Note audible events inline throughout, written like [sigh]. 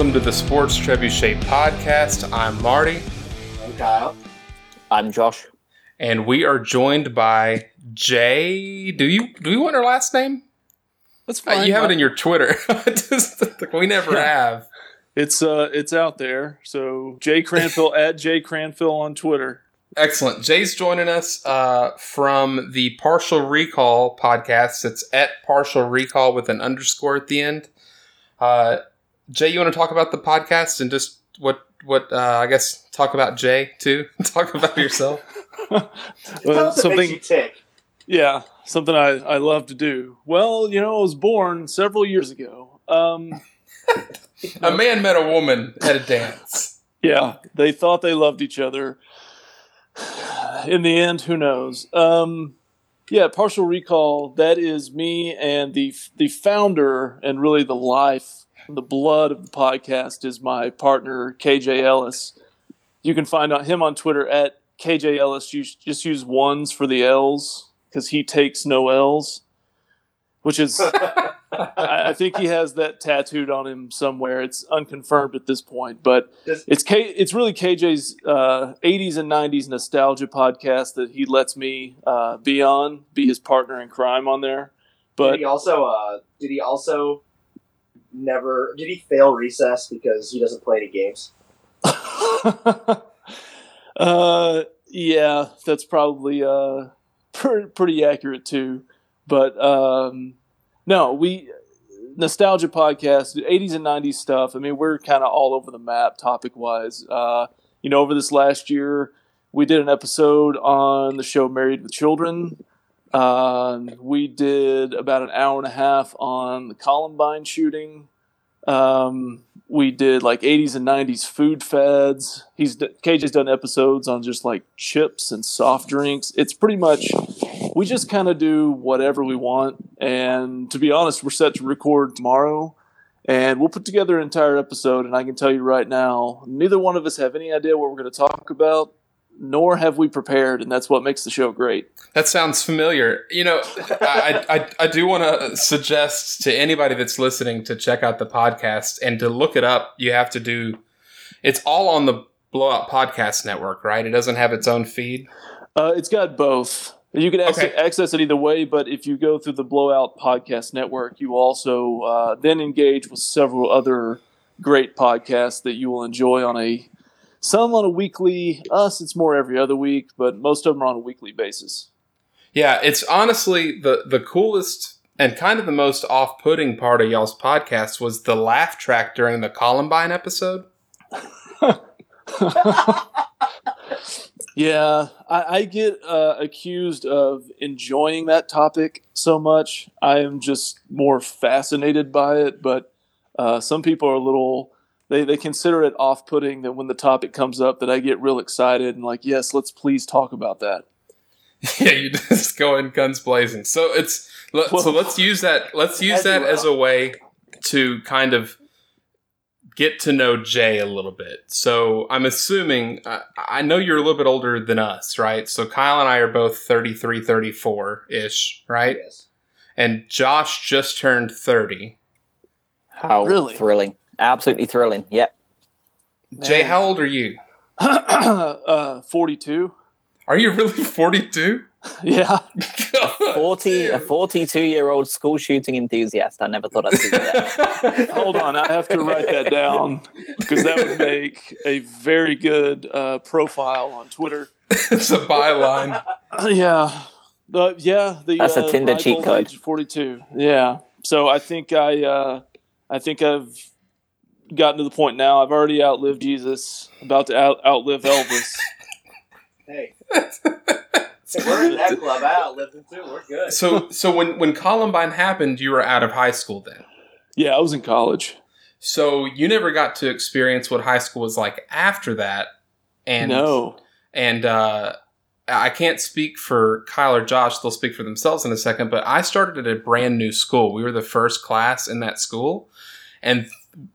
welcome to the Sports Trebuchet podcast. I'm Marty. I'm Kyle. I'm Josh. And we are joined by Jay. Do you do you want her last name? That's Uh, fine. you have it in your Twitter. [laughs] Just, like, we never have. It's uh, it's out there. So Jay Cranfill [laughs] at Jay Cranfill on Twitter. Excellent. Jay's joining us uh, from the Partial Recall podcast. It's at Partial Recall with an underscore at the end. Uh, Jay, you want to talk about the podcast and just what what uh, I guess talk about Jay too? [laughs] talk about yourself. [laughs] Well, Well, something makes you tick. yeah, something I, I love to do. Well, you know, I was born several years ago. Um, [laughs] A man met a woman at a dance. yeah, they thought they loved each other. In the end, who knows? Um, yeah, partial recall. That is me and the the founder and really the life, the blood of the podcast is my partner KJ Ellis. You can find him on Twitter at KJ Ellis. You just use ones for the L's because he takes no L's, which is [laughs] I, I think he has that tattooed on him somewhere. It's unconfirmed at this point, but it's K. It's really KJ's uh, '80s and '90s nostalgia podcast that he lets me uh, be on, be his partner in crime on there. did But he also uh, did he also never did he fail recess because he doesn't play any games? [laughs] uh, yeah, that's probably uh, pre- pretty accurate too. But um, no, we nostalgia podcast, 80s and 90s stuff. I mean, we're kind of all over the map topic wise. Uh, you know, over this last year, we did an episode on the show Married with Children. Uh, we did about an hour and a half on the Columbine shooting. Um, we did like 80s and 90s food fads. He's d- KJ's done episodes on just like chips and soft drinks. It's pretty much we just kind of do whatever we want. And to be honest, we're set to record tomorrow, and we'll put together an entire episode. And I can tell you right now, neither one of us have any idea what we're going to talk about, nor have we prepared, and that's what makes the show great. That sounds familiar. You know, I, I, I do want to suggest to anybody that's listening to check out the podcast and to look it up. You have to do, it's all on the Blowout Podcast Network, right? It doesn't have its own feed. Uh, it's got both. You can access, Okay. access it either way, but if you go through the Blowout Podcast Network, you also uh, then engage with several other great podcasts that you will enjoy on a some on a weekly. Us, it's more every other week, but most of them are on a weekly basis. Yeah, it's honestly the, the coolest and kind of the most off putting part of y'all's podcast was the laugh track during the Columbine episode. [laughs] Yeah, I, I get uh, accused of enjoying that topic so much. I am just more fascinated by it, but uh, some people are a little. They, they consider it off putting that when the topic comes up that I get real excited and like, yes, let's please talk about that. [laughs] yeah, you [laughs] just go in guns blazing. So it's let- so let's use that. Let's [laughs] use that as a way to kind of get to know Jay a little bit. So I'm assuming I, I know you're a little bit older than us, right? So Kyle and I are both 33, 34 ish, right? Yes. And Josh just turned 30. How Really? thrilling. Absolutely thrilling. Yep. Jay, how old are you? [clears throat] uh, 42. Are you really 42? [laughs] Yeah. 40, a [laughs] 42 year old school shooting enthusiast. I never thought I'd see that. [laughs] Hold on. I have to write that down because that would make a very good uh, profile on Twitter. it's a byline. yeah. The, yeah. The, That's a uh, Tinder cheat code. 42. Yeah. So I think I, uh, I think I've gotten to the point now. I've already outlived Jesus, about to out, outlive Elvis. [laughs] Hey, we're in that club. I outlived him too. We're good. So so when when Columbine happened, you were out of high school then. yeah, I was in college. So you never got to experience what high school was like after that. And no. and uh I can't speak for Kyle or Josh, they'll speak for themselves in a second, but I started at a brand new school. We were the first class in that school. And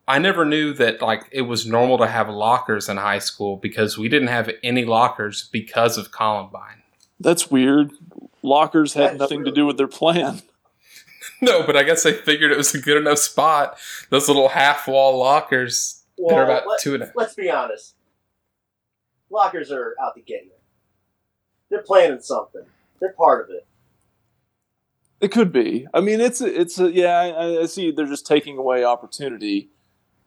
I never knew that like it was normal to have lockers in high school because we didn't have any lockers because of Columbine. That's weird. Lockers had is nothing to do with their plan. [laughs] [laughs] no, but I guess they figured it was a good enough spot. Those little half wall lockers that are about let, two and a let's be honest. Lockers are out to get you. They're planning something. They're part of it. It could be. I mean, it's a, it's a, yeah. I, I see they're just taking away opportunity,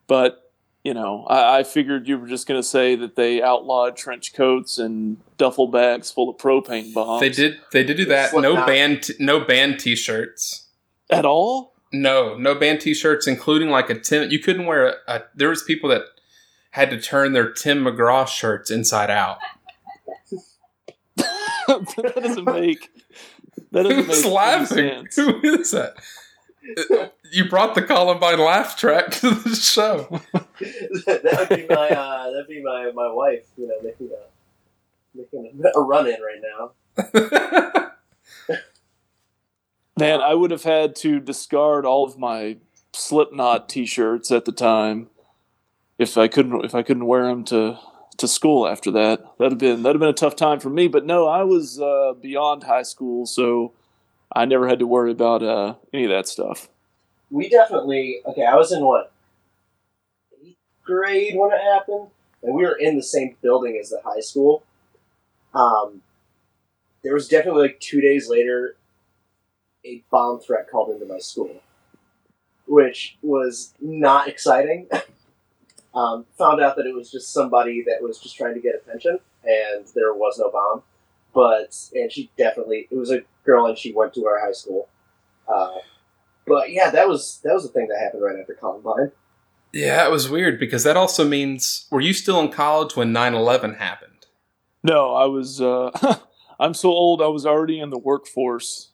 but you know, I, I figured you were just going to say that they outlawed trench coats and duffel bags full of propane bombs. They did. They did do that. No Slipknot. band. T- no band T-shirts. at all. No, no band T-shirts, including like a Tim. You couldn't wear a. a there was people that had to turn their Tim McGraw shirts inside out. [laughs] that doesn't make that doesn't Who's make any laughing? sense. Who is that? You brought the Columbine laugh track to the show. [laughs] that would be my uh, that'd be my, my wife, you know, making a making a, a run in right now. [laughs] Man, I would have had to discard all of my Slipknot T-shirts at the time if I couldn't if I couldn't wear them to to school after that. That'd have been that'd have been a tough time for me. But no, I was uh, beyond high school, so I never had to worry about uh, any of that stuff. We definitely okay. I was in what eighth grade when it happened, and we were in the same building as the high school. Um, there was definitely like two days later, a bomb threat called into my school, which was not exciting. [laughs] um, found out that it was just somebody that was just trying to get attention, and there was no bomb. But and she definitely it was a girl, and she went to our high school. Uh, but yeah, that was that was the thing that happened right after Columbine. yeah, it was weird because that also means were you still in college when 9-11 happened? No, I was. Uh, [laughs] I'm so old. I was already in the workforce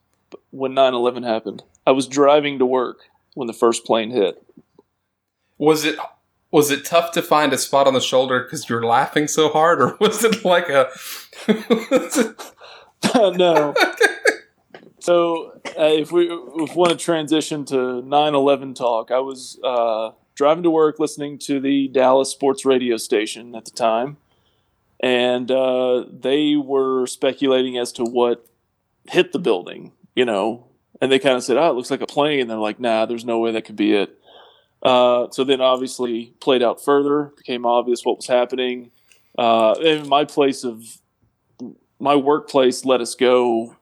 when 9/11 happened. I was driving to work when the first plane hit. Was it was it tough to find a spot on the shoulder because you're laughing so hard, or [laughs] was it like a? it- [laughs] no. [laughs] So, uh, if we if we want to transition to 9/11 talk, I was uh, driving to work, listening to the Dallas sports radio station at the time, and uh, they were speculating as to what hit the building. You know, and they kind of said, "Oh, it looks like a plane." And they're like, "Nah, there's no way that could be it." Uh, so then, obviously, played out further. Became obvious what was happening. Uh, and my place of my workplace let us go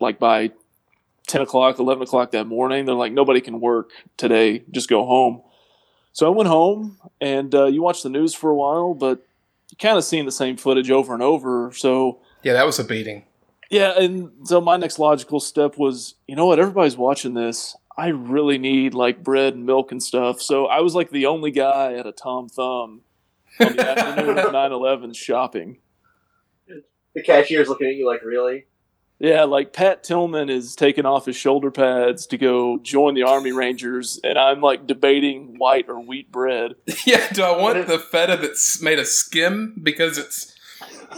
like by 10 o'clock 11 o'clock that morning they're like nobody can work today just go home so i went home and uh, you watch the news for a while but you kind of seeing the same footage over and over so yeah, that was a beating. yeah and so my next logical step was you know what everybody's watching this i really need like bread and milk and stuff so i was like the only guy at a tom thumb on the afternoon of 9-11 shopping The cashier's looking at you like, really? Yeah, like Pat Tillman is taking off his shoulder pads to go join the Army Rangers, and I'm like debating white or wheat bread. [laughs] Yeah, do I want the feta that's made of skim because it's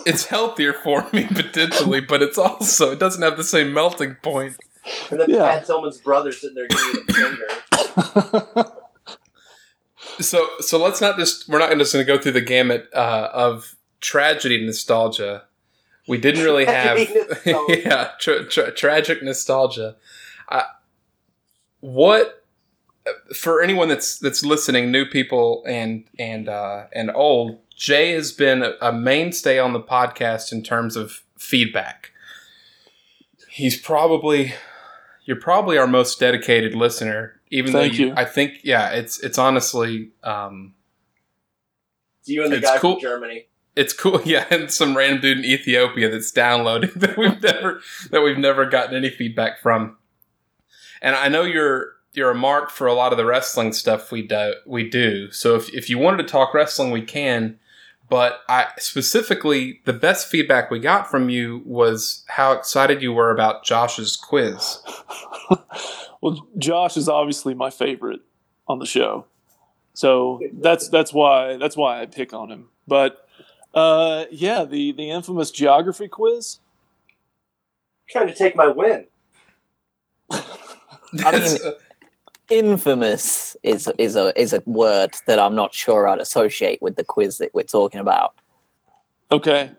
it's healthier for me [laughs] potentially, but it's also it doesn't have the same melting point. [laughs] And then Yeah. Pat Tillman's brother sitting there giving him the finger. [laughs] So so let's not just we're not just going to go through the gamut uh, of tragedy nostalgia. We didn't really [laughs] have yeah tra- tra- tragic nostalgia. Uh, what for anyone that's that's listening, new people and and uh, and old, Jay has been a, a mainstay on the podcast in terms of feedback. He's probably you're probably our most dedicated listener. Even Thank though you, you. I think yeah, it's it's honestly um, It's you and the It's guy cool. from Germany. it's cool. [laughs] Yeah, and some random dude in Ethiopia that's downloading [laughs] that we've never that we've never gotten any feedback from. And I know you're you're a mark for a lot of the wrestling stuff we do we do. So if if you wanted to talk wrestling, we can. But I specifically the best feedback we got from you was how excited you were about Josh's quiz. [laughs] well, Josh is obviously my favorite on the show, so that's that's why that's why I pick on him. But uh, yeah, the the infamous geography quiz. Trying to take my win. [laughs] That's- Infamous is is a is a word that I'm not sure I'd associate with the quiz that we're talking about. Okay.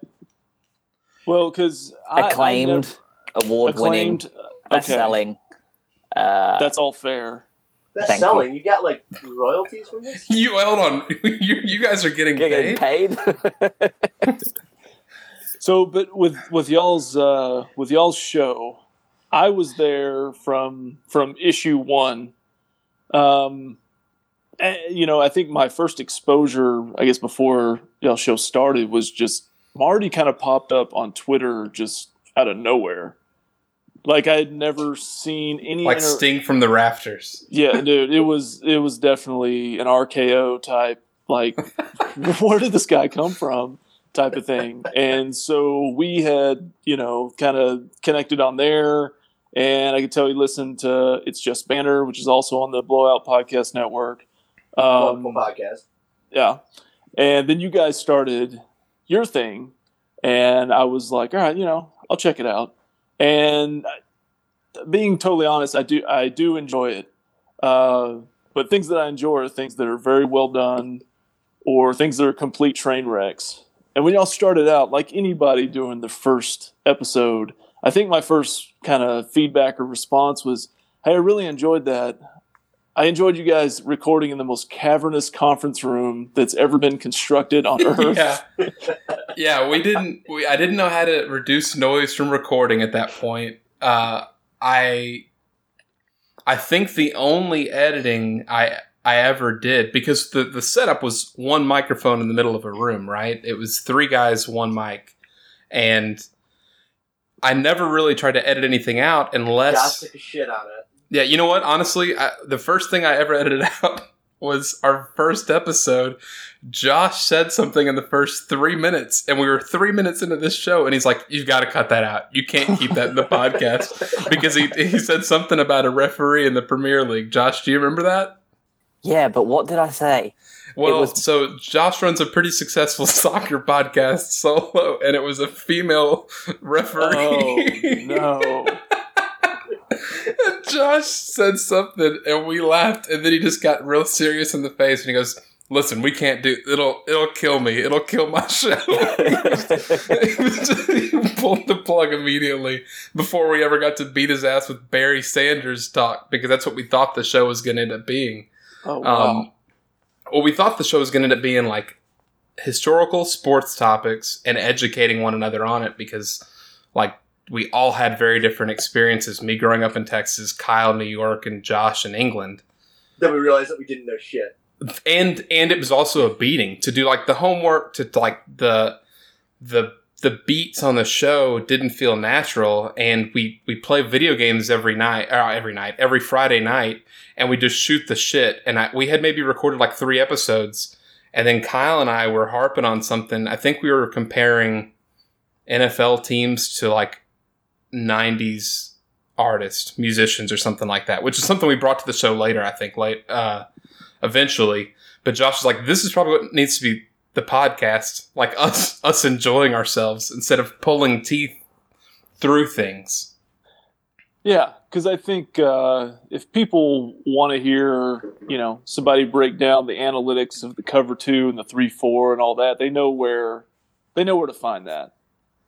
Well, because Acclaimed, award winning, acclaimed. best Okay. selling. Uh, That's all fair. That's selling. You. got like royalties from this? [laughs] You hold on. [laughs] you, you guys are getting you're getting paid. paid. [laughs] So, but with with y'all's uh, with y'all's show, I was there from from issue one. Um, and, you know, I think my first exposure, I guess, before y'all show started, was just Marty kind of popped up on Twitter just out of nowhere. Like I had never seen any Like inter- Sting from the rafters. yeah, [laughs] dude, it was it was definitely an RKO type. Like, [laughs] where did this guy come from? Type of thing. And so we had, you know, kind of connected on there. And I could tell you listened to It's Just Banner, which is also on the Blowout Podcast Network. Wonderful Um, podcast. yeah. And then you guys started your thing. And I was like, all right, you know, I'll check it out. And being totally honest, I do I do enjoy it. Uh, but things that I enjoy are things that are very well done or things that are complete train wrecks. And when y'all started out, like anybody doing the first episode, I think my first kind of feedback or response was, Hey, I really enjoyed that. I enjoyed you guys recording in the most cavernous conference room that's ever been constructed on [laughs] Earth. yeah, [laughs] yeah. We didn't. We I didn't know how to reduce noise from recording at that point. Uh, I I think the only editing I I ever did because the the setup was one microphone in the middle of a room. Right. It was three guys, one mic, and I never really tried to edit anything out unless Josh took a shit on it. Yeah, you know what? Honestly, I, the first thing I ever [laughs] edited out was our first episode. Josh said something in the first three minutes, and we were three minutes into this show, and he's like, "You've got to cut that out. You can't keep that in the [laughs] podcast because he he said something about a referee in the Premier League." Josh, do you remember that? Yeah, but what did I say? Well, was- so Josh runs a pretty successful [laughs] soccer podcast solo, and it was a female [laughs] referee. Oh no. [laughs] And Josh said something, and we laughed, and then he just got real serious in the face, and he goes, "Listen, we can't do it'll it'll kill me. It'll kill my show." He he pulled the plug immediately before we ever got to beat his ass with Barry Sanders talk because that's what we thought the show was going to end up being. Oh wow. Um, well, we thought the show was going to end up being like historical sports topics and educating one another on it because, like, we all had very different experiences. Me growing up in Texas, Kyle, New York, and Josh in England. Then we realized that we didn't know shit. And and it was also a beating to do like the homework to like the the the beats on the show didn't feel natural and we we play video games every night or every night every friday night and we just shoot the shit. And I, we had maybe recorded like three episodes and then kyle and i were harping on something. I think we were comparing nfl teams to like 90s artists musicians or something like that which is something we brought to the show later i think late uh eventually. But josh is like this is probably what needs to be the podcast, like us us enjoying ourselves instead of pulling teeth through things. Yeah, because I think uh, if people want to hear, you know, somebody break down the analytics of the cover two and the three four and all that, they know where they know where to find that.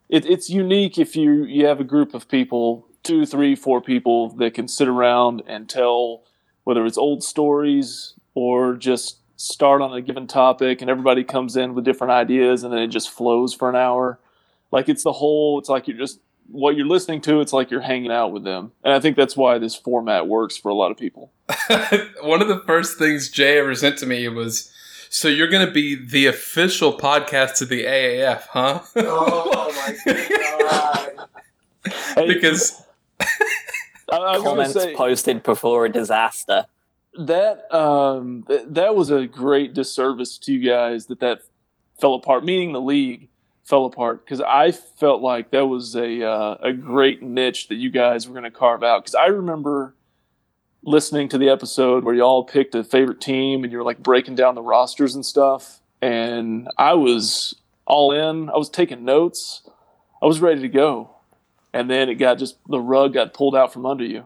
It, it's unique if you you have a group of people, two, three, four people that can sit around and tell whether it's old stories or just start on a given topic and everybody comes in with different ideas and then it just flows for an hour. Like it's the whole. It's like you're just what you're listening to, it's like you're hanging out with them. And I think that's why this format works for a lot of people. [laughs] One of the first things Jay ever sent to me was, "So you're going to be the official podcast of the AAF, huh?" [laughs] Oh my god! [laughs] because I, I was Comments say posted before a disaster. That um, that was a great disservice to you guys that that fell apart. Meaning the league fell apart because I felt like that was a uh, a great niche that you guys were going to carve out. Because I remember listening to the episode where y'all picked a favorite team and you were like breaking down the rosters and stuff, and I was all in. I was taking notes. I was ready to go, and then it got just the rug got pulled out from under you.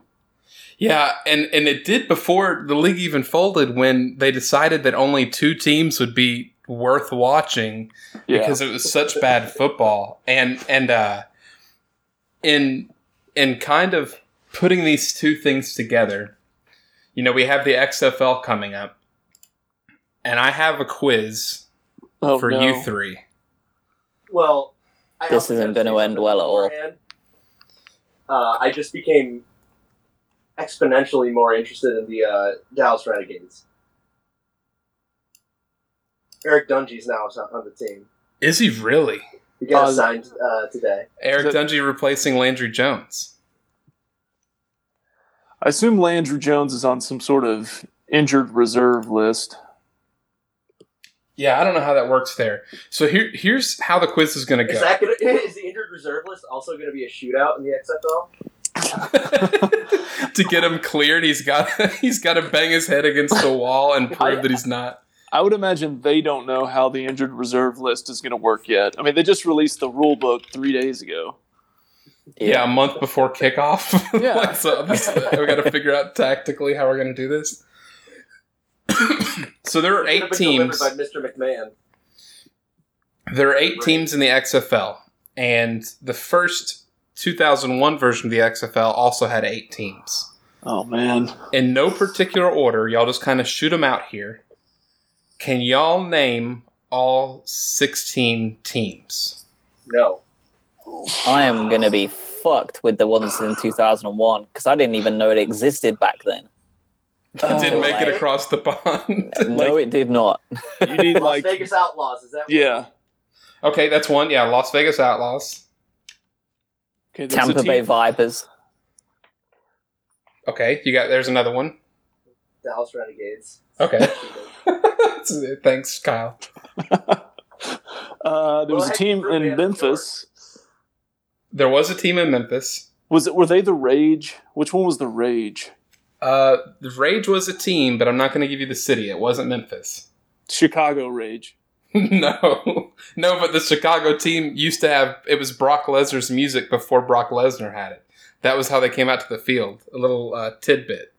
Yeah, and and it did before the league even folded when they decided that only two teams would be worth watching Yeah. because it was such bad football and and uh in in kind of putting these two things together, you know, we have the XFL coming up, and I have a quiz Oh, for no. you three. Well, I This isn't gonna end well at all. Uh, I just became exponentially more interested in the uh, Dallas Renegades. Eric Dungy's now on the team. Is he really? He got Uh, signed uh, today. Eric Is Dungy replacing Landry Jones. I assume Landry Jones is on some sort of injured reserve list. Yeah, I don't know how that works there. So here, here's how the quiz is going to Is go. that gonna, [laughs] is the injured reserve list also going to be a shootout in the XFL? [laughs] to get him cleared, he's got [laughs] he's got to bang his head against the wall and [laughs] prove that he's not. I would imagine they don't know how the injured reserve list is going to work yet. I mean, they just released the rule book three days ago. Yeah, a month before kickoff. Yeah. Like, so this, uh, we got to figure out tactically how we're going to do this. [coughs] so there are eight could've been delivered teams. by Mr. McMahon. There are eight teams in the XFL, and the first 2001 version of the XFL also had eight teams. Oh man, In no particular order, y'all just kind of shoot them out here. Can y'all name all 16 teams? No. I am gonna be fucked with the ones in 2001 because I didn't even know it existed back then. It didn't make it across the pond. [laughs] no, it did not. you need Las like Vegas Outlaws, is that yeah. okay, that's one. Yeah, Las Vegas Outlaws. Okay, Tampa Bay Vipers. Okay, you got. There's another one. The Dallas Renegades? Okay. [laughs] Thanks, Kyle. Uh, there was a team in Memphis. There was a team in Memphis. Was it? Were they the Rage? Which one was the Rage? Uh, the Rage was a team, but I'm not going to give you the city. It wasn't Memphis. Chicago Rage. [laughs] no, no, but the Chicago team used to have. It was Brock Lesnar's music before Brock Lesnar had it. That was how they came out to the field. A little uh, tidbit.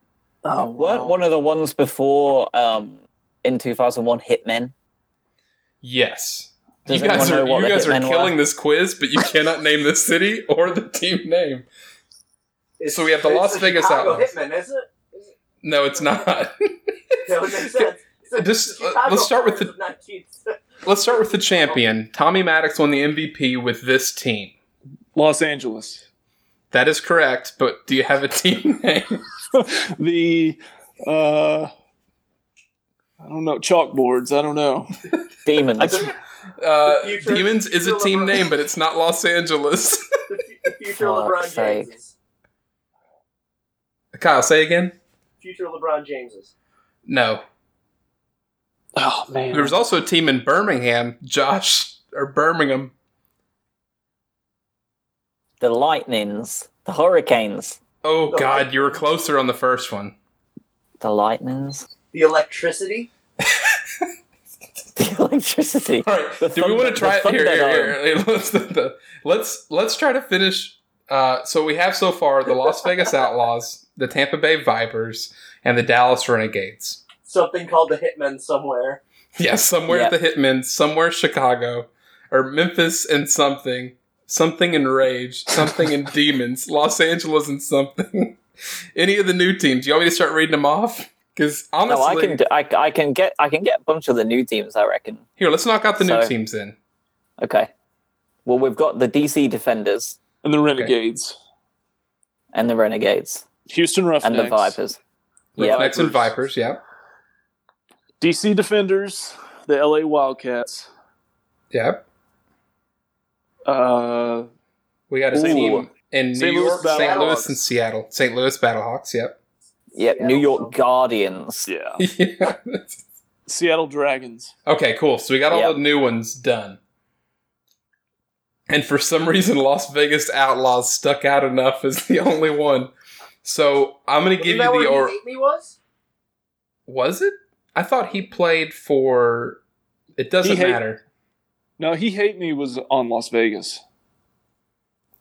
Oh, Weren't one of the ones before um, in 2001 Hitmen? Yes. Does you guys are you guys are Hitmen were? killing this quiz, but you cannot name the city or the team name. It's- So we have the Las the Vegas Chicago Outlaws. Hitmen, is it? Is it? No, it's not. That would make sense. [laughs] It's the- Just, the uh, let's start with the. 19th. [laughs] Let's start with the champion. Tommy Maddox won the MVP with this team. Los Angeles. That is correct, but do you have a [laughs] team name? [laughs] the uh, I don't know chalkboards. I don't know. Demons. Uh, Demons is a team LeBron. name, but it's not Los Angeles. the, future LeBron sake. Jameses. Kyle, say again. Future LeBron Jameses. No. Oh man. There was also a team in Birmingham, Josh, or Birmingham. the Lightnings. The Hurricanes. Oh, The God, Light- you were closer on the first one. The Lightnings. The Electricity. The electricity. All right, The do we want to try it? Here, here, here. Let's, the, the- let's let's try to finish. Uh, so we have so far the Las Vegas Outlaws, the Tampa Bay Vipers, and the Dallas Renegades. Something called the Hitmen somewhere. Yeah, somewhere Yeah. the Hitmen, somewhere Chicago, or Memphis and something, something in Rage, something in [laughs] Demons, Los Angeles and something. [laughs] Any of the new teams? You want me to start reading them off? Because honestly, No, I can. do- I, I can get. I can get a bunch of the new teams. I reckon. here let's knock out the new teams in. Okay. Well, we've got the DC Defenders and the Renegades, and the Renegades Houston Roughnecks, and the Vipers. Yeah. And Vipers. Vipers, yeah, DC Defenders, the LA Wildcats. yeah. Uh, We got a Ooh. team in New St. Louis York, St. Battlehawks. Louis, and Seattle. St. Louis Battlehawks, yep. Yep. New York Guardians. yeah, [laughs] yeah. Seattle Dragons. Okay, cool. So we got all Yep. the new ones done. And for some reason, Las Vegas Outlaws stuck out enough as the only one. So I'm going to give you the where or Hate Me was? was it? I thought he played for. It doesn't Hate- matter. No, He Hate Me was on Las Vegas.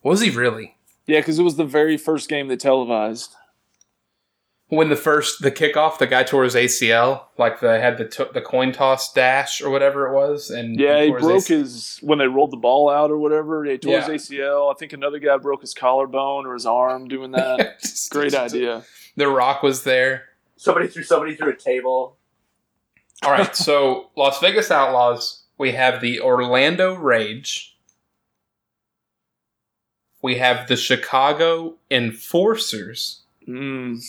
Was he really? Yeah, because it was the very first game they televised. when the first the kickoff, the guy tore his ACL, like they had the t- the coin toss dash or whatever it was, and Yeah, he tore broke AC his when they rolled the ball out or whatever. He tore Yeah. his ACL. I think another guy broke his collarbone or his arm doing that. Just- [laughs] Great idea. The Rock was there. Somebody threw somebody through a table. All right, [laughs] so Las Vegas Outlaws, we have the Orlando Rage. We have the Chicago Enforcers, Mm.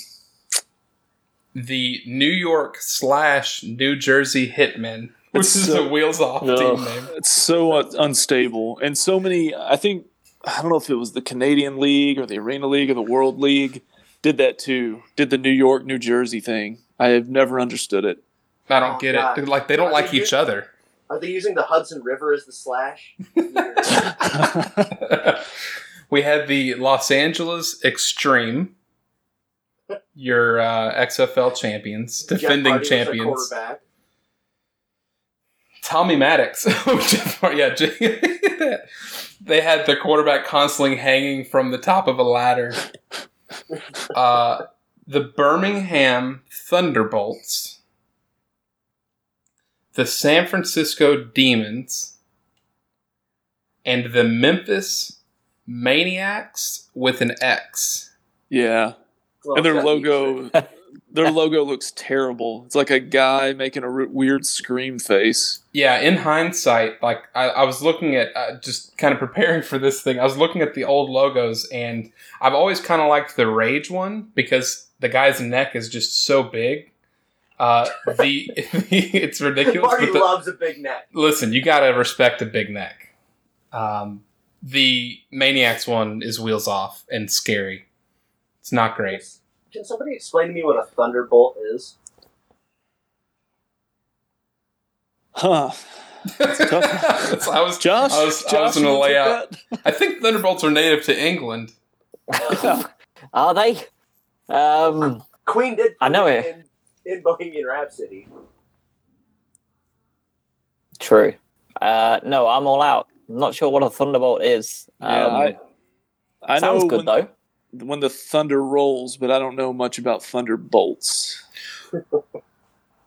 the New York slash New Jersey Hitmen, which It's is so- a wheels off team name. It's so un- unstable, and so many. I think I don't know if it was the Canadian League or the Arena League or the World League did that too. Did the New York New Jersey thing? I have never understood it. I don't Oh, get God. it. Like they don't Are like they each u- other. Are they using the Hudson River as the slash? [laughs] we had the Los Angeles Extreme, your uh, XFL champions, defending Hardy was their champions. quarterback. Tommy Maddox. [laughs] Har- yeah, [laughs] they had the quarterback constantly hanging from the top of a ladder. Uh, the Birmingham Thunderbolts, the San Francisco Demons, and the Memphis Maniacs with an X. yeah, Well, and their logo, [laughs] their logo looks terrible. It's like a guy making a r- weird scream face. Yeah, in hindsight, like I, I was looking at uh, just kind of preparing for this thing. I was looking at the old logos, and I've always kind of liked the Rage one because the guy's neck is just so big. Uh, [laughs] the it's ridiculous. Marty the- loves a big neck. listen, you gotta respect a big neck. Um, the Maniacs one is wheels off and scary. It's not great. Can somebody explain to me what a thunderbolt is? Huh? [laughs] So I was Josh, I was, Josh, I was gonna lay out. I think Thunderbolts are native to England. [laughs] Are they? Um, Queen did. I know put it. In, in Bohemian Rhapsody. true. Uh, no, I'm all out. I'm not sure what a thunderbolt is. Yeah, Um, I, I sounds know good when, though. when the thunder rolls, but I don't know much about thunderbolts.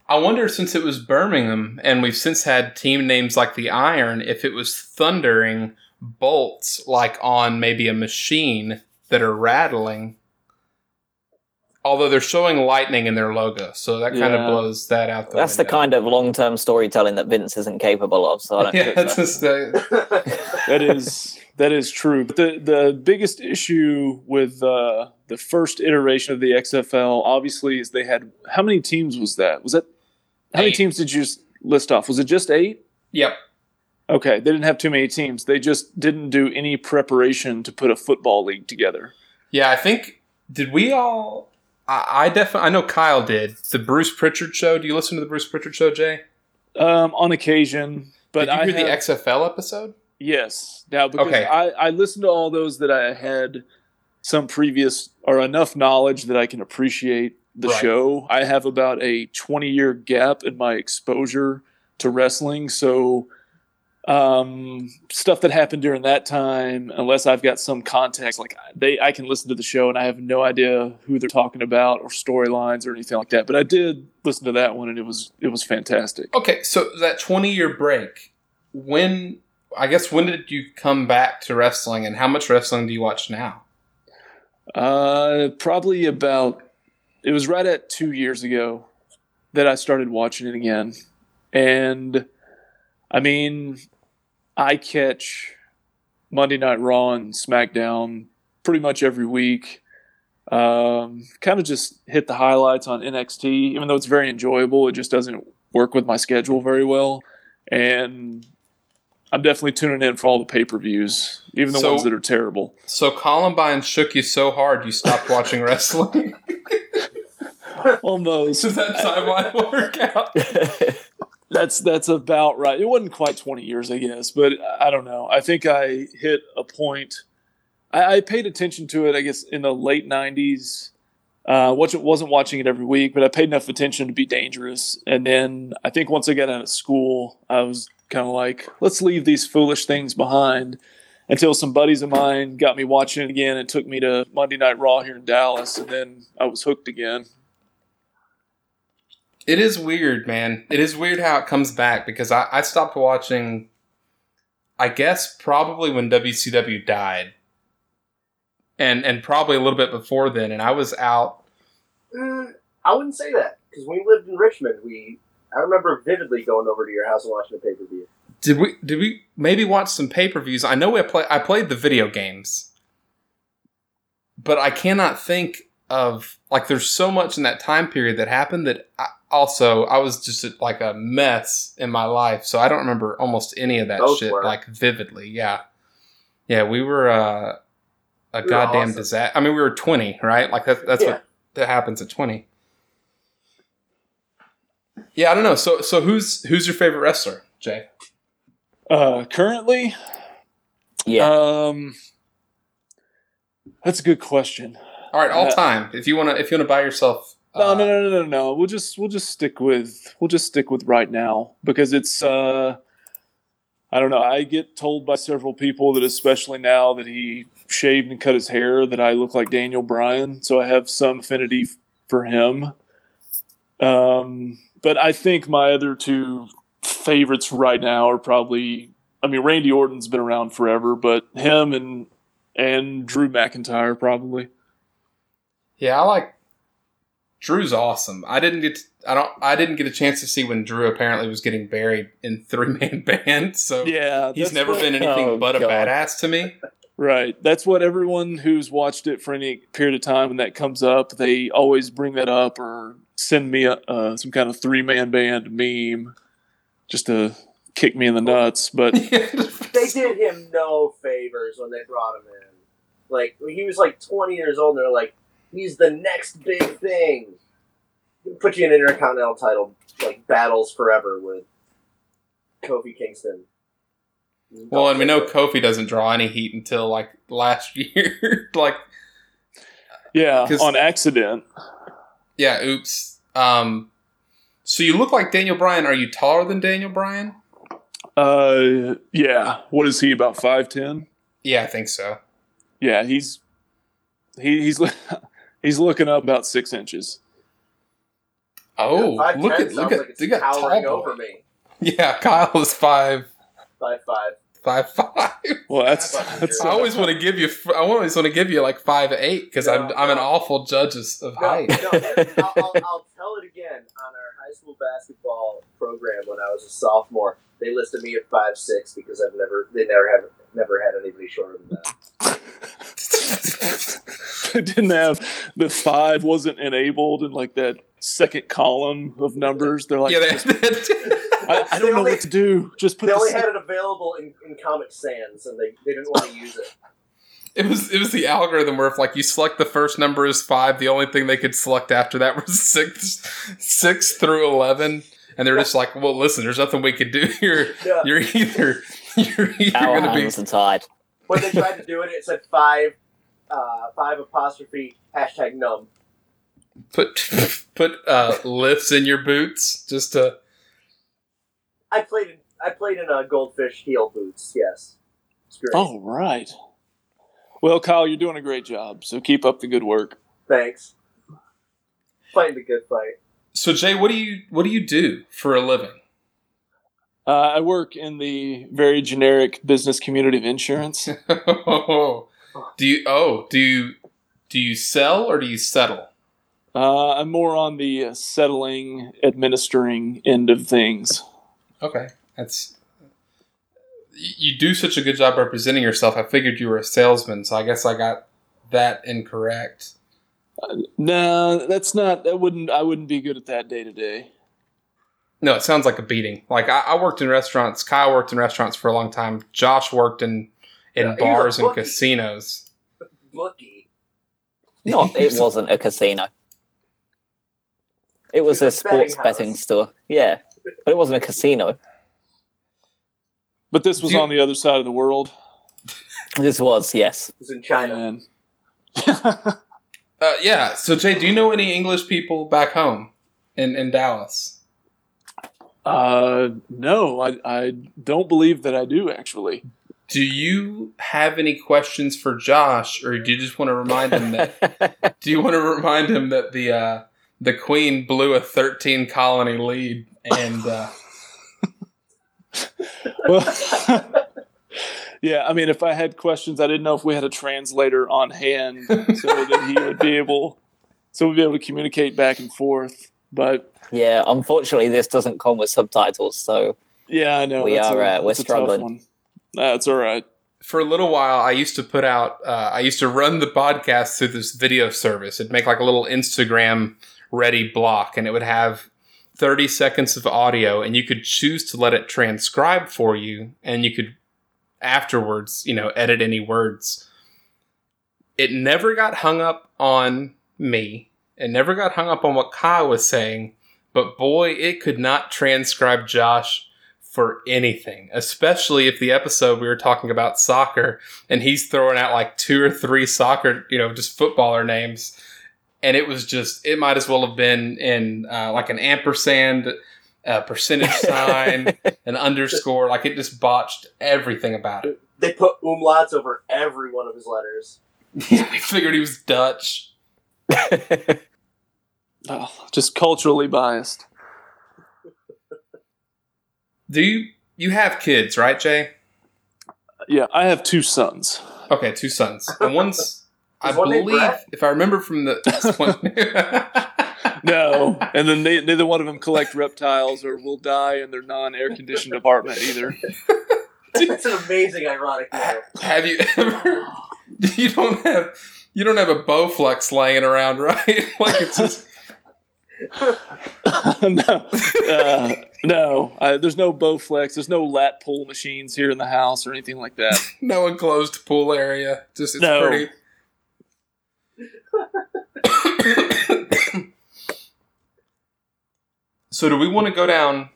I wonder since it was Birmingham and we've since had team names like the Iron, if it was thundering bolts like on maybe a machine that are rattling. Although they're showing lightning in their logo, so that kind of blows that out. The That's the kind of long-term storytelling that Vince isn't capable of. So I don't [laughs] Yeah, think it's so. uh, [laughs] That is that is true. But the the biggest issue with uh, the first iteration of the XFL, obviously, is they had how many teams was that? Was that how many teams did you list off? Was it just eight? yep. Okay, they didn't have too many teams. They just didn't do any preparation to put a football league together. Yeah, I think did we all? I, I definitely I know Kyle did the Bruce Prichard show. Do you listen to the Bruce Prichard show, Jay? Um, on occasion, but did you I hear have- the XFL episode? Yes. Now, because Okay. I, I listened to all those that I had some previous or enough knowledge that I can appreciate the Right. show. I have about a 20 year gap in my exposure to wrestling. So, um, stuff that happened during that time, unless I've got some context, like they, I can listen to the show and I have no idea who they're talking about or storylines or anything like that. But I did listen to that one and it was, it was fantastic. Okay, so that twenty year break, when I guess when did you come back to wrestling, and how much wrestling do you watch now? Uh, probably about. It was right at two years ago that I started watching it again, and I mean, I catch Monday Night Raw and SmackDown pretty much every week. Um, kind of just hit the highlights on NXT, even though it's very enjoyable. It just doesn't work with my schedule very well, and I'm definitely tuning in for all the pay per views, even the So- ones that are terrible. So Columbine shook you so hard you stopped watching [laughs] wrestling. Almost. Does that timeline work out? [laughs] That's that's about right. It wasn't quite twenty years, I guess, but I don't know. I think I hit a point. I, I paid attention to it, I guess, in the late '90s. Uh, wasn't watching it every week, but I paid enough attention to be dangerous. And then I think once I got out of school, I was kind of like, let's leave these foolish things behind. Until some buddies of mine got me watching it again and took me to Monday Night Raw here in Dallas, and then I was hooked again. It is weird, man. It is weird how it comes back because I, I stopped watching, I guess, probably when WCW died. And and probably a little bit before then. And I was out. Mm, I wouldn't say that because when we lived in Richmond, we I remember vividly going over to your house and watching a pay per view. Did we did we maybe watch some pay per views? I know we play. I played the video games, but I cannot think of like. There's so much in that time period that happened that I, also I was just like a mess in my life, so I don't remember almost any of that Both shit were. like vividly. Yeah, yeah, we were uh, a We goddamn awesome. disaster. I mean, we were 20, right? Like that, that's Yeah. what that happens at 20. Yeah, I don't know. So so who's who's your favorite wrestler, Jay? Uh, currently, Yeah. um, that's a good question. All right, all Uh, time. If you wanna, if you wanna buy yourself, No, uh, no, no, no, no, no. We'll just we'll just stick with we'll just stick with right now because it's uh I don't know. I get told by several people that especially now that he shaved and cut his hair that I look like Daniel Bryan, so I have some affinity f- for him. Um but I think my other two favorites right now are probably I mean Randy Orton's been around forever, but him and and Drew McIntyre probably. yeah, I like Drew's awesome. I didn't get, to, I don't, I didn't get a chance to see when Drew apparently was getting buried in [laughs] three man band. So Yeah, he's never what- been anything Oh, but a badass to me. [laughs] Right. That's what everyone who's watched it for any period of time when that comes up, they always bring that up or send me a, uh, some kind of three man band meme just to kick me in the nuts. But [laughs] They did him no favors when they brought him in. Like he was like 20 years old, and they're like, he's the next big thing. Put you in an intercontinental title like battles forever with Kofi Kingston. Well, and we know Kofi doesn't draw any heat until like last [laughs] year. like, yeah, on accident. yeah, oops. Um, so you look like Daniel Bryan. Are you taller than Daniel Bryan? Uh, yeah. What is he about five ten? Yeah, I think so. Yeah, he's he, he's [laughs] he's looking up about six inches. Oh, Five look ten at look sounds at like it's they got towering tall over me. Yeah, [laughs] Kyle is five Five five. five five. Well, that's That's- that's I always want to give you. I always want to give you like five eight because I'm I'm an awful judge of, of No, height. no, [laughs] I'll, I'll, I'll tell it again. On our high school basketball program when I was a sophomore, they listed me at five six because I've never they never have never had anybody shorter than that. I [laughs] didn't have the five wasn't enabled in like that second column of numbers. They're like, yeah, they, just- [laughs] I, I They don't know only- what to do. Just put They only sec- had it available in, in Comic Sans, and they, they didn't want to use it. it was it was the algorithm where if like you select the first number as five, the only thing they could select after that [laughs] was six six through eleven, and they're just like, well, listen, there's nothing we could do here. Yeah. You're either you're either Our gonna be hands are tied. When they tried to do it, it said five, uh, five apostrophe hashtag num. put [laughs] put uh, lifts in your boots just to. I played in I played in uh, goldfish heel boots. Yes, it's great. Oh right. Well, Kyle, you're doing a great job. So keep up the good work. Thanks. Fighting the good fight. So Jay, what do you what do you do for a living? Uh, I work in the very generic business community of insurance. [laughs] do you oh do you do you sell or do you settle? Uh, I'm more on the uh, settling, administering end of things. Okay, that's you do such a good job representing yourself. I figured you were a salesman, so I guess I got that incorrect. No, that's not. That wouldn't. I wouldn't be good at that day to day. No, it sounds like a beating. Like I, I worked in restaurants. Kyle worked in restaurants for a long time. Josh worked in in Yeah, he was a bars and casinos. Bookie. No, it [laughs] wasn't a casino. It was It a was a betting sports betting house. store. Yeah, but it wasn't a casino. But this was you- on the other side of the world. This was yes. It was in China. And [laughs] Uh, yeah. So Jay, do you know any English people back home in in Dallas? Uh, no, I, I don't believe that I do actually. Do you have any questions for Josh, or do you just want to remind him that? [laughs] do you want to remind him that the uh, the Queen blew a 13 colony lead, and uh, [laughs] Well, [laughs] yeah, I mean, if I had questions, I didn't know if we had a translator on hand so that he would be able, so we'd be able to communicate back and forth. But Yeah, unfortunately, this doesn't come with subtitles, so yeah, I know We that's are, a- uh, we're that's a tough struggling. one. That's all right. for a little while, I used to put out, uh, I used to run the podcast through this video service. It'd make like a little Instagram ready block, and it would have 30 seconds of audio, and you could choose to let it transcribe for you, and you could afterwards, you know, edit any words. It never got hung up on me. It never got hung up on what Kyle was saying, but boy, it could not transcribe Josh for anything, especially if the episode we were talking about soccer and he's throwing out like two or three soccer, you know, just footballer names. And it was just, it might as well have been in uh, like an ampersand, a percentage [laughs] sign, an underscore. Like it just botched everything about it. They put umlauts over every one of his letters. [laughs] we figured he was Dutch. [laughs] Oh, just culturally biased. Do you, you have kids, right, Jay? Yeah, I have two sons. Okay, two sons. And one's, [laughs] I one believe, if I remember from the. [laughs] No, and then they, neither one of them collect reptiles or will die in their non-air conditioned apartment either. It's an amazing ironic. Have you ever? You don't have you don't have a Bowflex laying around, [laughs] right? like it's just [laughs] no, uh, no. I, there's no Bowflex. There's no lat pull machines here in the house or anything like that. [laughs] no enclosed pool area. Just it's No. pretty. [coughs] so do we want to go down?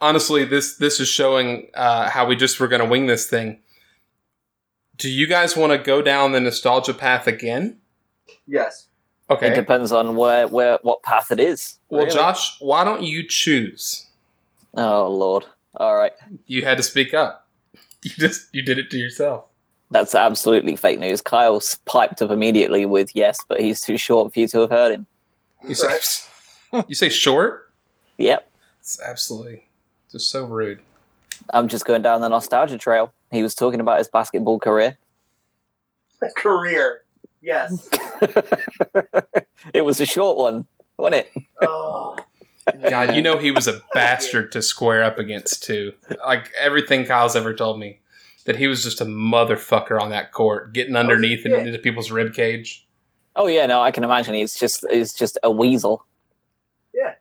Honestly, this this is showing uh, how we just were going to wing this thing. Do you guys want to go down the nostalgia path again? Yes. Okay. It depends on where, where, what path it is. Well, really. Josh, why don't you choose? Oh lord. All right, You had to speak up. [laughs] You just you did it to yourself. that's absolutely fake news. Kyle piped up immediately with yes, but he's too short for you to have heard him. You say [laughs] you say short? Yep, It's absolutely just so rude. I'm just going down the nostalgia trail. He was talking about his basketball career. [laughs] Career. Yes. [laughs] it was a short one, wasn't it? Oh. God, you know he was a [laughs] bastard to square up against too. Like everything Kyle's ever told me, that he was just a motherfucker on that court, getting underneath and into people's rib cage. Oh yeah, no, I can imagine he's just he's just a weasel. Yeah.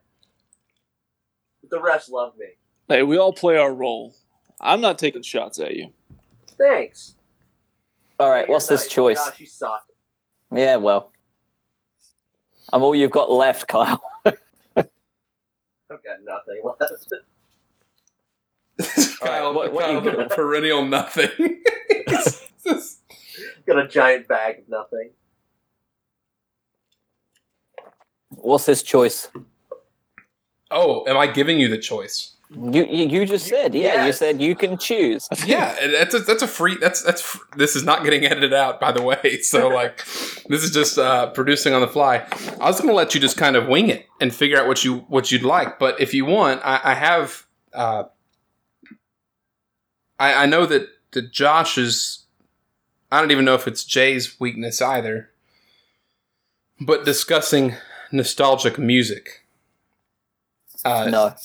The refs love me. Hey, we all play our role. I'm not taking shots at you. Thanks. All right, what's this choice? Oh gosh, you suck. Yeah, well, I'm all you've got left, Kyle. [laughs] I've got nothing left. [laughs] Kyle, what- what Kyle you- the perennial nothing. [laughs] got a giant bag of nothing. What's this choice? oh, am I giving you the choice? You you, you just said, yeah, you said you can choose. [laughs] Yeah, that's a, that's a free. That's that's. This is not getting edited out, by the way. [laughs] So like, this is just uh, producing on the fly. I was going to let you just kind of wing it and figure out what you what you'd like. But if you want, I, I have. Uh, I I know that that Josh is. I don't even know if it's Jay's weakness either. But discussing nostalgic music. Uh, no,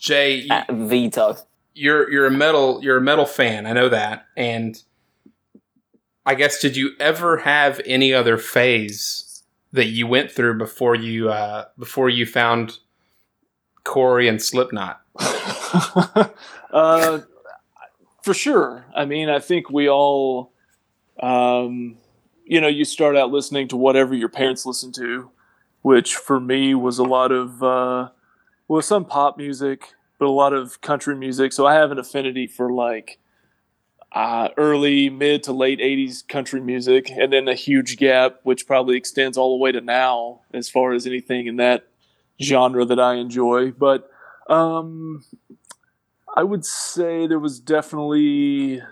Jay, you, uh, veto. you're you're a metal you're a metal fan. I know that. And I guess did you ever have any other phase that you went through before you uh, before you found Corey and Slipknot? [laughs] uh, for sure. I mean, I think we all, um, you know, you start out listening to whatever your parents listen to, which for me was a lot of, uh, well, some pop music, but a lot of country music. So I have an affinity for like uh, early, mid to late 80s country music, and then a huge gap, which probably extends all the way to now as far as anything in that genre that I enjoy. But, um, I would say there was definitely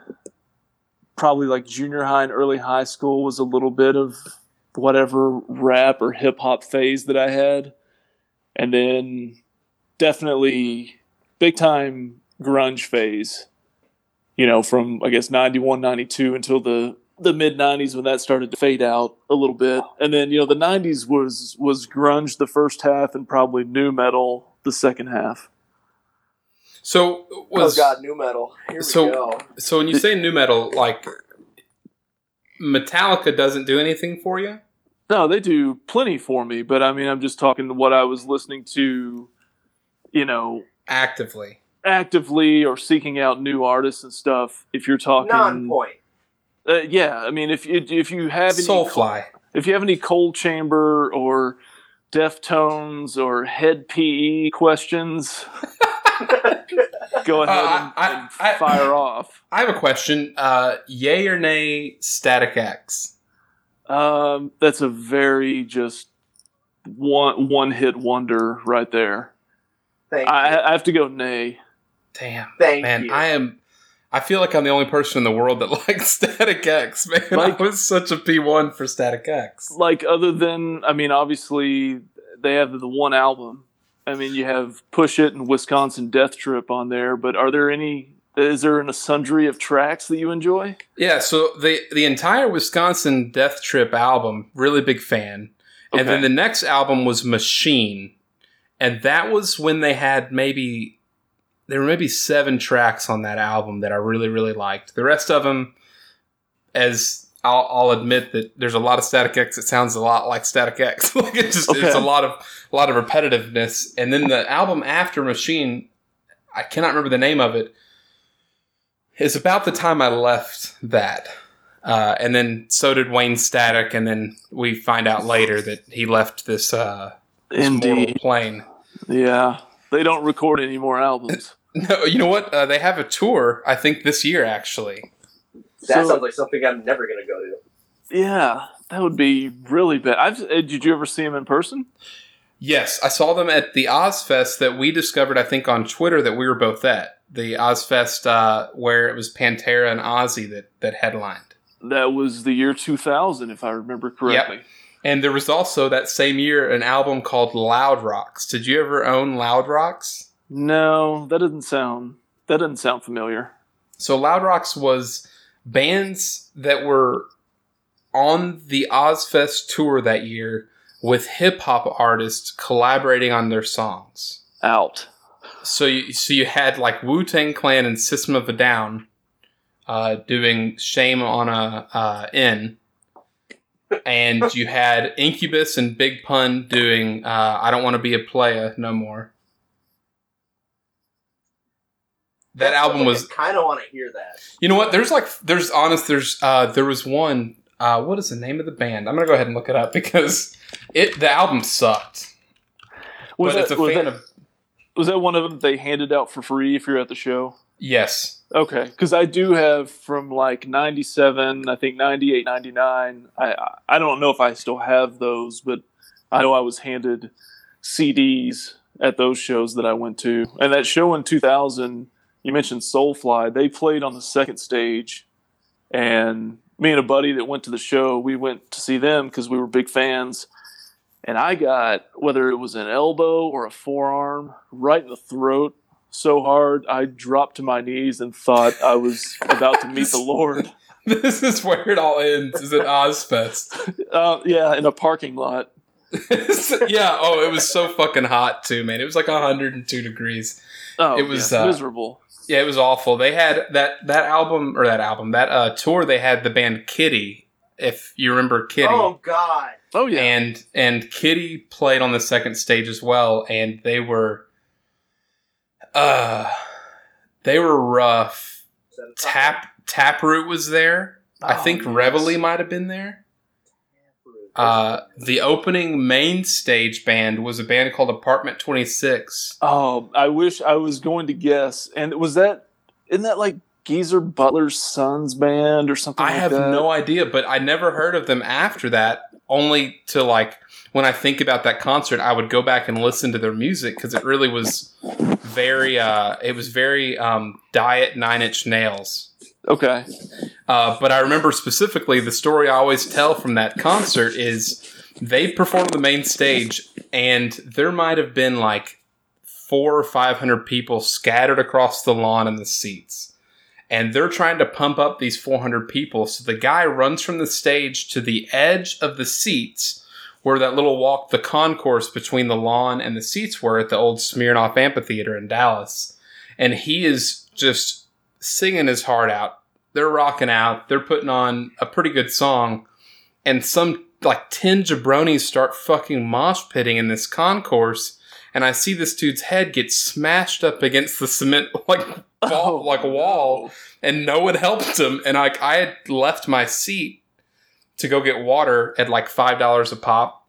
probably like junior high and early high school was a little bit of whatever rap or hip hop phase that I had. And then definitely big time grunge phase. You know, from I guess 91, 92 until the the mid 90s when that started to fade out a little bit. And then, you know, the 90s was was grunge the first half and probably nu metal the second half. So Oh god, nu metal. Here we So- go. so when you say nu metal, like Metallica doesn't do anything for you? No, they do plenty for me, but I mean, I'm just talking to what I was listening to, you know, Actively. actively or seeking out new artists and stuff. If you're talking, Non-point. uh, yeah, I mean, if you if you have any Soulfly. if you have any Coal Chamber or Deftones or Hed PE questions, [laughs] go ahead Uh, and, I- and I- fire off. I have a question. Uh, yay or nay, Static X? Um, that's a very just one one hit wonder right there. Thank you. I, I have to go nay. Damn. Thank Man, you. I am. I feel like I'm the only person in the world that [laughs] likes Static X. Man, Like- I was such a P1 for Static X. Like other than, I mean, obviously they have the one album. I mean, you have Push It and Wisconsin Death Trip on there, but are there any? Is there an a sundry of tracks that you enjoy? Yeah, so the the entire Wisconsin Death Trip album, really big fan. And then the next album was Machine. And that was when they had maybe there were maybe seven tracks on that album that I really really liked. The rest of them as I'll, I'll admit that there's a lot of Static X It sounds a lot like Static X. [laughs] like it just it's a lot of a lot of repetitiveness. And then the album after Machine, I cannot remember the name of it. Is about the time I left that. Uh, and then so did Wayne Static, and then we find out later that he left this, uh, Indeed. plane. Yeah. They don't record any more albums. [laughs] No, you know what? Uh, they have a tour, I think, this year actually. that So- sounds like something I'm never gonna go to. Yeah, that would be really bad. I've, uh, did you ever see them in person? Yes, I saw them at the Ozzfest that we discovered, I think, on Twitter that we were both at. The Ozzfest uh, where it was Pantera and Ozzy that, that headlined. That was the year 2000, if I remember correctly. And there was also that same year an album called Loud Rocks. Did you ever own Loud Rocks? No, that doesn't sound that doesn't sound familiar. So Loud Rocks was bands that were on the Ozzfest tour that year with hip hop artists collaborating on their songs. Out. So you, so you had like Wu Tang Clan and System of a Down uh, doing "Shame on a uh, N," and you [laughs] had Incubus and Big Pun doing uh, "I Don't Want to Be a Player No More." That album was I kind of want to hear that. You know what? There's like there's honest there's uh there was one uh what is the name of the band? I'm gonna go ahead and look it up because it the album sucked. Was but that, it's a was, fan that, of was that one of them they handed out for free if you're at the show? Yes. Okay, because I do have from like '97, I think '98, '99. I I don't know if I still have those, but I know I was handed CDs at those shows that I went to. And that show in 2000, you mentioned Soulfly. They played on the second stage, and me and a buddy that went to the show, we went to see them because we were big fans. And I got whether it was an elbow or a forearm right in the throat so hard I dropped to my knees and thought I was about to meet the Lord. [laughs] This is where it all ends. Is it Ozzfest. Uh, yeah, in a parking lot. [laughs] yeah. Oh, it was so fucking hot too, man. It was like 102 degrees. Oh, It was, yeah, uh, miserable. Yeah, it was awful. They had that that album or that album that uh tour. They had the band Kittie. If you remember Kittie. Oh God. Oh yeah, and and Kittie played on the second stage as well, and they were, uh, they were rough. Is Tap Taproot was there. I Oh, think yes. Reveille might have been there. Uh, the opening main stage band was a band called Apartment Twenty Six. Oh, I wish I was going to guess. And was that isn't that like Geezer Butler's son's band or something? I like have that? no idea, but I never heard of them after that. Only to like when I think about that concert, I would go back and listen to their music because it really was very. uh It was very um Diet Nine Inch Nails. Okay. Uh, but I remember specifically the story I always tell from that concert is they performed the main stage, and there might have been like four or five hundred people scattered across the lawn and the seats. And they're trying to pump up these 400 people. So the guy runs from the stage to the edge of the seats where that little walk, the concourse between the lawn and the seats were at the old Smirnoff Amphitheater in Dallas. And he is just singing his heart out. They're rocking out. They're putting on a pretty good song. And some like 10 jabronis start fucking mosh pitting in this concourse. And I see this dude's head get smashed up against the cement [laughs] like wall, Oh, like wall, and no one [laughs] helped him. And like I had left my seat to go get water at like five dollars a pop,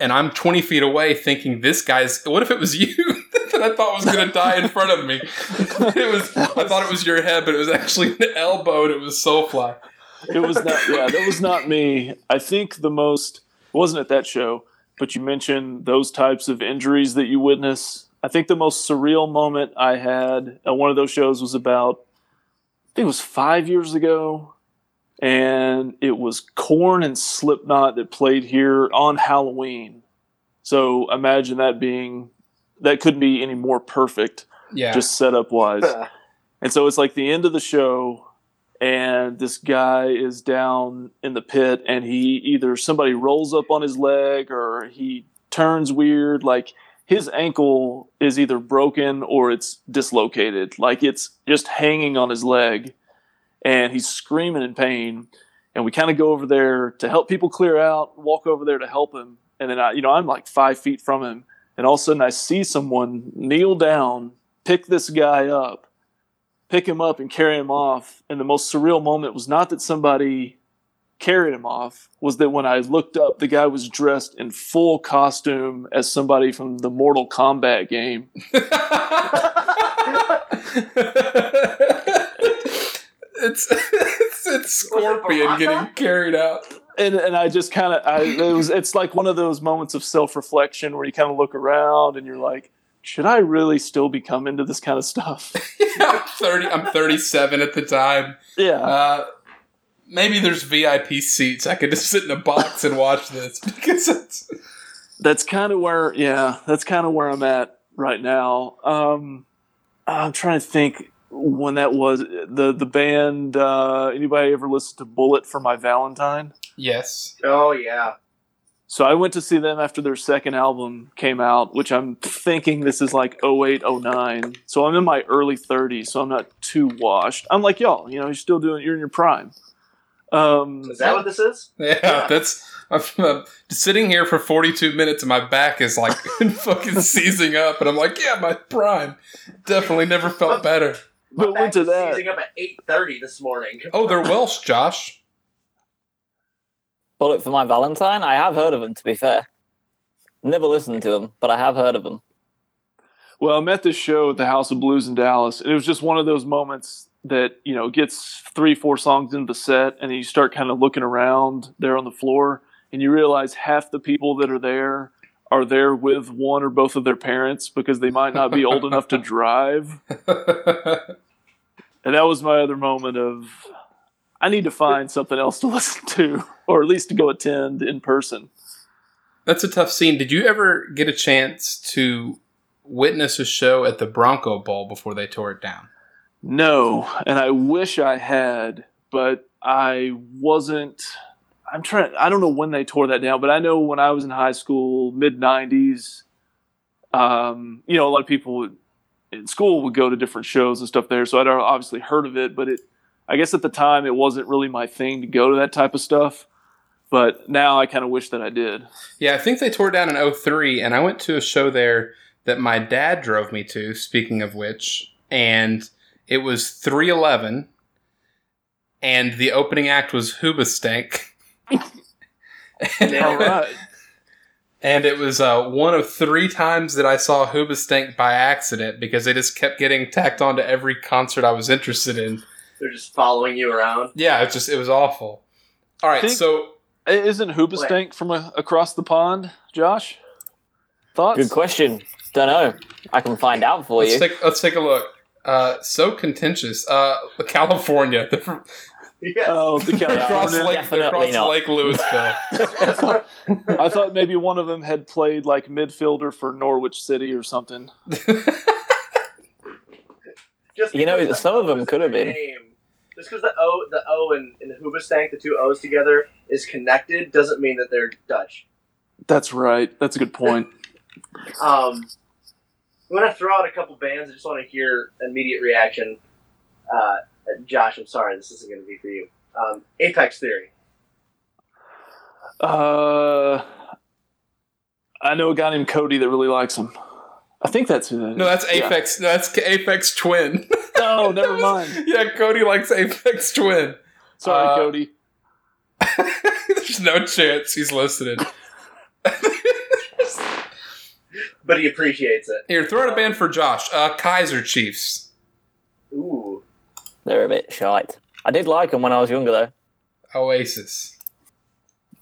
and I'm 20 feet away, thinking this guy's. [laughs] What if it was you [laughs] that I thought was gonna die in front of me? It was. I thought it was your head, but it was actually an elbow, and it was Soulfly. It was not. Yeah, that was not me. I think the most wasn't at that show, but you mentioned those types of injuries that you witness. I think the most surreal moment I had at one of those shows was about. I think it was five years ago, and it was Korn and Slipknot that played here on Halloween. So imagine that being that couldn't be any more perfect Yeah. just setup wise. [laughs] And so it's like the end of the show, and this guy is down in the pit, and he either somebody rolls up on his leg or he turns weird. Like his ankle is either broken or it's dislocated. Like it's just hanging on his leg, and he's screaming in pain. And we kind of go over there to help people clear out, walk over there to help him. And then I, you know, I'm like five feet from him, and all of a sudden I see someone kneel down, pick this guy up, pick him up and carry him off. And the most surreal moment was not that somebody carried him off, was that when I looked up, the guy was dressed in full costume as somebody from the Mortal Kombat game. [laughs] it's, it's it's Scorpion getting carried out. And, and I just kind of, I it was, it's like one of those moments of self reflection where you kind of look around and you're like, should I really still be coming to this kind of stuff? [laughs] I'm thirty. I'm thirty-seven at the time. Yeah. Uh, maybe there's VIP seats. I could just sit in a box and watch this [laughs] because it's. that's kind of where yeah that's kind of where i'm at right now um i'm trying to think when that was the the band uh anybody ever listen to bullet for my valentine Yes. Oh yeah. so i went to see them after their second album came out which i'm thinking this is like 08 09 so i'm in my early 30s so i'm not too washed i'm like y'all you know you're still doing you're in your prime um Is that what this is? Yeah, that's. I'm, uh, sitting here for 42 minutes and my back is like [laughs] fucking seizing up, and I'm like, yeah, my prime. Definitely never felt better. but My went to back is that Seizing up at eight thirty this morning. Oh, they're Welsh, Josh. Bullet for my Valentine. I have heard of them. To be fair, never listened to them, but I have heard of them. Well, I met this show at the House of Blues in Dallas, and it was just one of those moments that you know gets three, four songs into the set, and then you start kind of looking around there on the floor, and you realize half the people that are there are there with one or both of their parents because they might not be old [laughs] enough to drive. And that was my other moment of I need to find something else to [laughs] listen to, or at least to go attend in person. That's a tough scene. Did you ever get a chance to witness a show at the Bronco Bowl before they tore it down? No, and I wish I had, but I wasn't. I'm trying. I don't know when they tore that down, but I know when I was in high school, mid '90s. Um, you know, a lot of people in school would go to different shows and stuff there, so I'd obviously heard of it, but it. I guess at the time it wasn't really my thing to go to that type of stuff, but now I kind of wish that I did. Yeah, I think they tore down in 03, and I went to a show there that my dad drove me to, speaking of which, and it was 311, and the opening act was Hoobastank. and, All right. [laughs] and it was uh, one of three times that I saw Hoobastank by accident because they just kept getting tacked onto every concert I was interested in. They're just following you around. Yeah, it just it was awful. All right, Think- so Isn't Hoobastank from a, across the pond, Josh? Thoughts? Good question. Don't know. I can find out for let's you. take let's take a look. Uh, so contentious. Uh, California. They're, [laughs] Yes. Oh, the [laughs] they're across Lake, they're Definitely across not. Lake Lewisville. [laughs] I thought maybe one of them had played like midfielder for Norwich City or something. Just You know, because the some of them is could have been. Name, just because the O, the O in, in Hoobastank, the two O's together, is connected, doesn't mean that they're Dutch. That's right. That's a good point. Um, I'm gonna throw out a couple bands. I just want to hear immediate reaction. Uh, Josh, I'm sorry, this isn't gonna be for you. Um, Apex Theory. Uh, I know a guy named Cody that really likes him. I think that's who that is. No, that's Yeah. Apex. No, that's Aphex Twin. [laughs] [laughs] No, never mind. yeah, Cody likes Aphex Twin. Sorry, Uh, Cody. [laughs] There's no chance he's listening. But he appreciates it. Here, throw out a band for Josh. Uh, Kaiser Chiefs. Ooh. They're a bit shite. I did like them when I was younger, though. Oasis.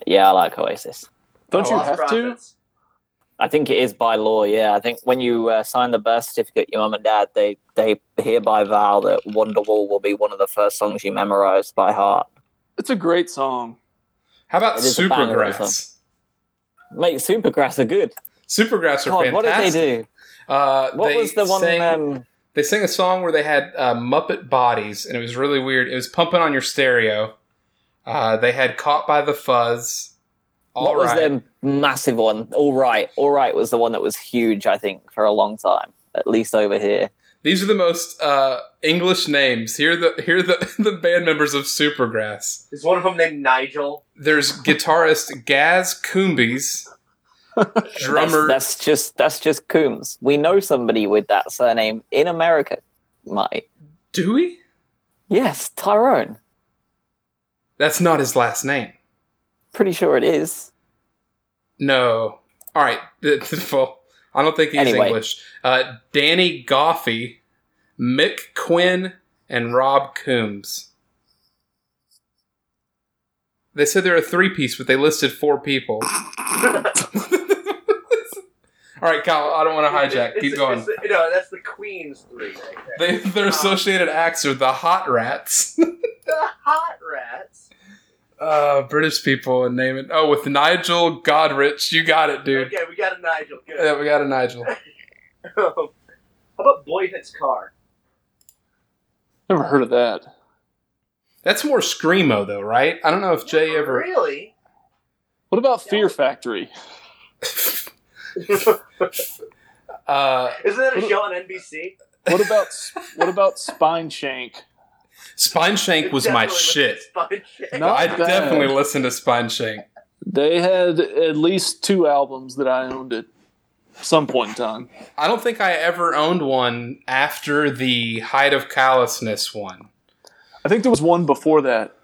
Yeah, I like Oasis. Don't you Oh, Lost have to? I think it is by law. Yeah, I think when you uh, sign the birth certificate, your mum and dad they they hereby vow that Wonderwall will be one of the first songs you memorize by heart. It's a great song. How about It is a banger, Supergrass? Mate, Supergrass are good. Supergrass are God, what did they do? Uh, What they was the one? Sang, um, they sang a song where they had uh, Muppet bodies, and it was really weird. It was pumping on your stereo. Uh, they had "Caught by the Fuzz." All what was right. their massive one? All right, all right was the one that was huge. I think for a long time, at least over here. These are the most uh, English names. Here are the here are the [laughs] the band members of Supergrass. Is one of them named Nigel? There's guitarist Gaz Coombs, [laughs] drummer. That's, that's just that's just Coombs. We know somebody with that surname in America. Mike. Do we? yes, Tyrone. That's not his last name. Pretty sure it is. No. All right. [laughs] Well, I don't think he's Anyway. English. Uh, Danny Goffey, Mick Quinn, and Rob Coombs. They said they're a three piece, but they listed four people. [laughs] All right, Kyle. I don't want to hijack. It's- Keep it's- going. it's the- no, that's the Queen's three right. They, their associated acts are the Hot Rats. [laughs] the Hot Rats. uh, British people and name it. Oh, with Nigel Godrich. You got it, dude. Okay, we got a Nigel. Good. Yeah, we got a Nigel. [laughs] How about Boy Hits Car? Never heard of that. That's more screamo, though, right? I don't know if Jay ever. Really? What about Fear Factory? [laughs] Uh, Isn't that a show on NBC? What about what about Spine Shank? Spine Shank was my shit. with Spine Shank. No. I bad. definitely listened to Spine Shank. They had at least two albums that I owned at some point in time. I don't think I ever owned one after the Height of Callousness one. I think there was one before that.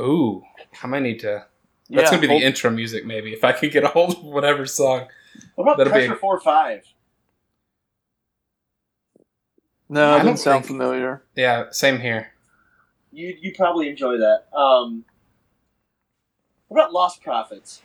Ooh, I might need to. That's Yeah, gonna be the hold- intro music, maybe if I could get a hold of whatever song. What about That'll be Pressure a- Four Five? No, I it don't sound think- familiar. Yeah, same here. You you probably enjoy that. Um, what about Lost Prophets?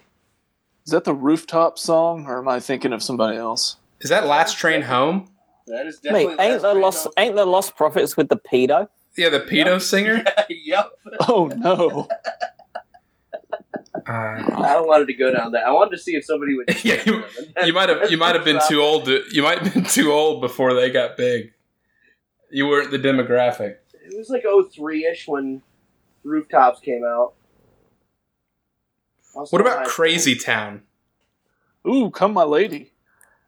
Is that the rooftop song, or am I thinking of somebody else? Is that Last Train Home? That is definitely. Mate, ain't the Last lost ain't the lost prophets with the pedo? Yeah, the pedo [laughs] singer. yep. Oh no! [laughs] Uh, I don't wanted to go down that. I wanted to see if somebody would. [laughs] Yeah, you- you might have you might have been too old. To, you might have been too old before they got big. You weren't the demographic. It was like 03 ish when Rooftops came out. Also What about school. Crazy Town? Ooh, come my lady.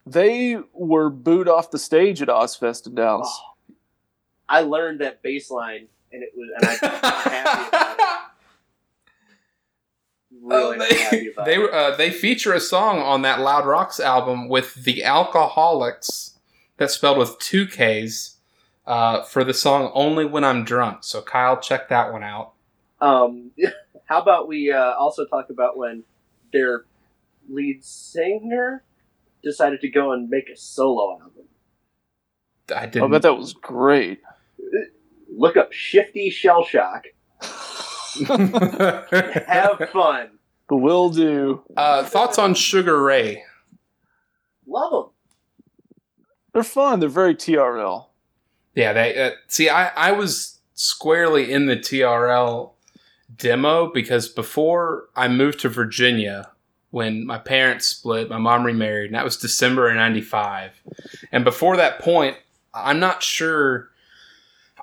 They were booed off the stage at Ozzfest in Dallas. Oh, I learned that bass line, and it was, and I'm not happy about it. [laughs] Really Oh, they happy about [laughs] they, it. uh, they feature a song on that Loud Rocks album with the Alkaholiks, that's spelled with two K's, uh, for the song "Only When I'm Drunk." So Kyle, check that one out. Um, [laughs] how about we uh, also talk about when their lead singer decided to go and make a solo album? I I didn't. I bet that was great. Look up Shifty Shell Shock. [laughs] [laughs] Have fun. But will do. uh, thoughts on Sugar Ray? Love them. They're fun. They're very TRL. Yeah, they uh, see. I I was squarely in the TRL demo because before I moved to Virginia, when my parents split, my mom remarried, and that was December of '95. And before that point, I'm not sure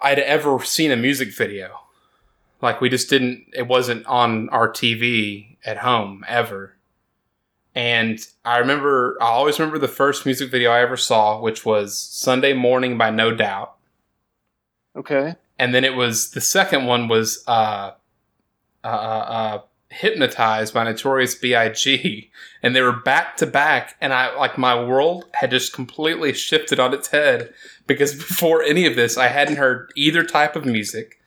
I'd ever seen a music video. Like we just didn't. It wasn't on our TV at home ever. And I remember, I always remember the first music video I ever saw, which was Sunday Morning by No Doubt. Okay. And then it was, the second one was uh, uh, uh, Hypnotized by Notorious B.I.G. [laughs] And they were back to back. And I, like, my world had just completely shifted on its head because [laughs] before any of this, I hadn't heard either type of music.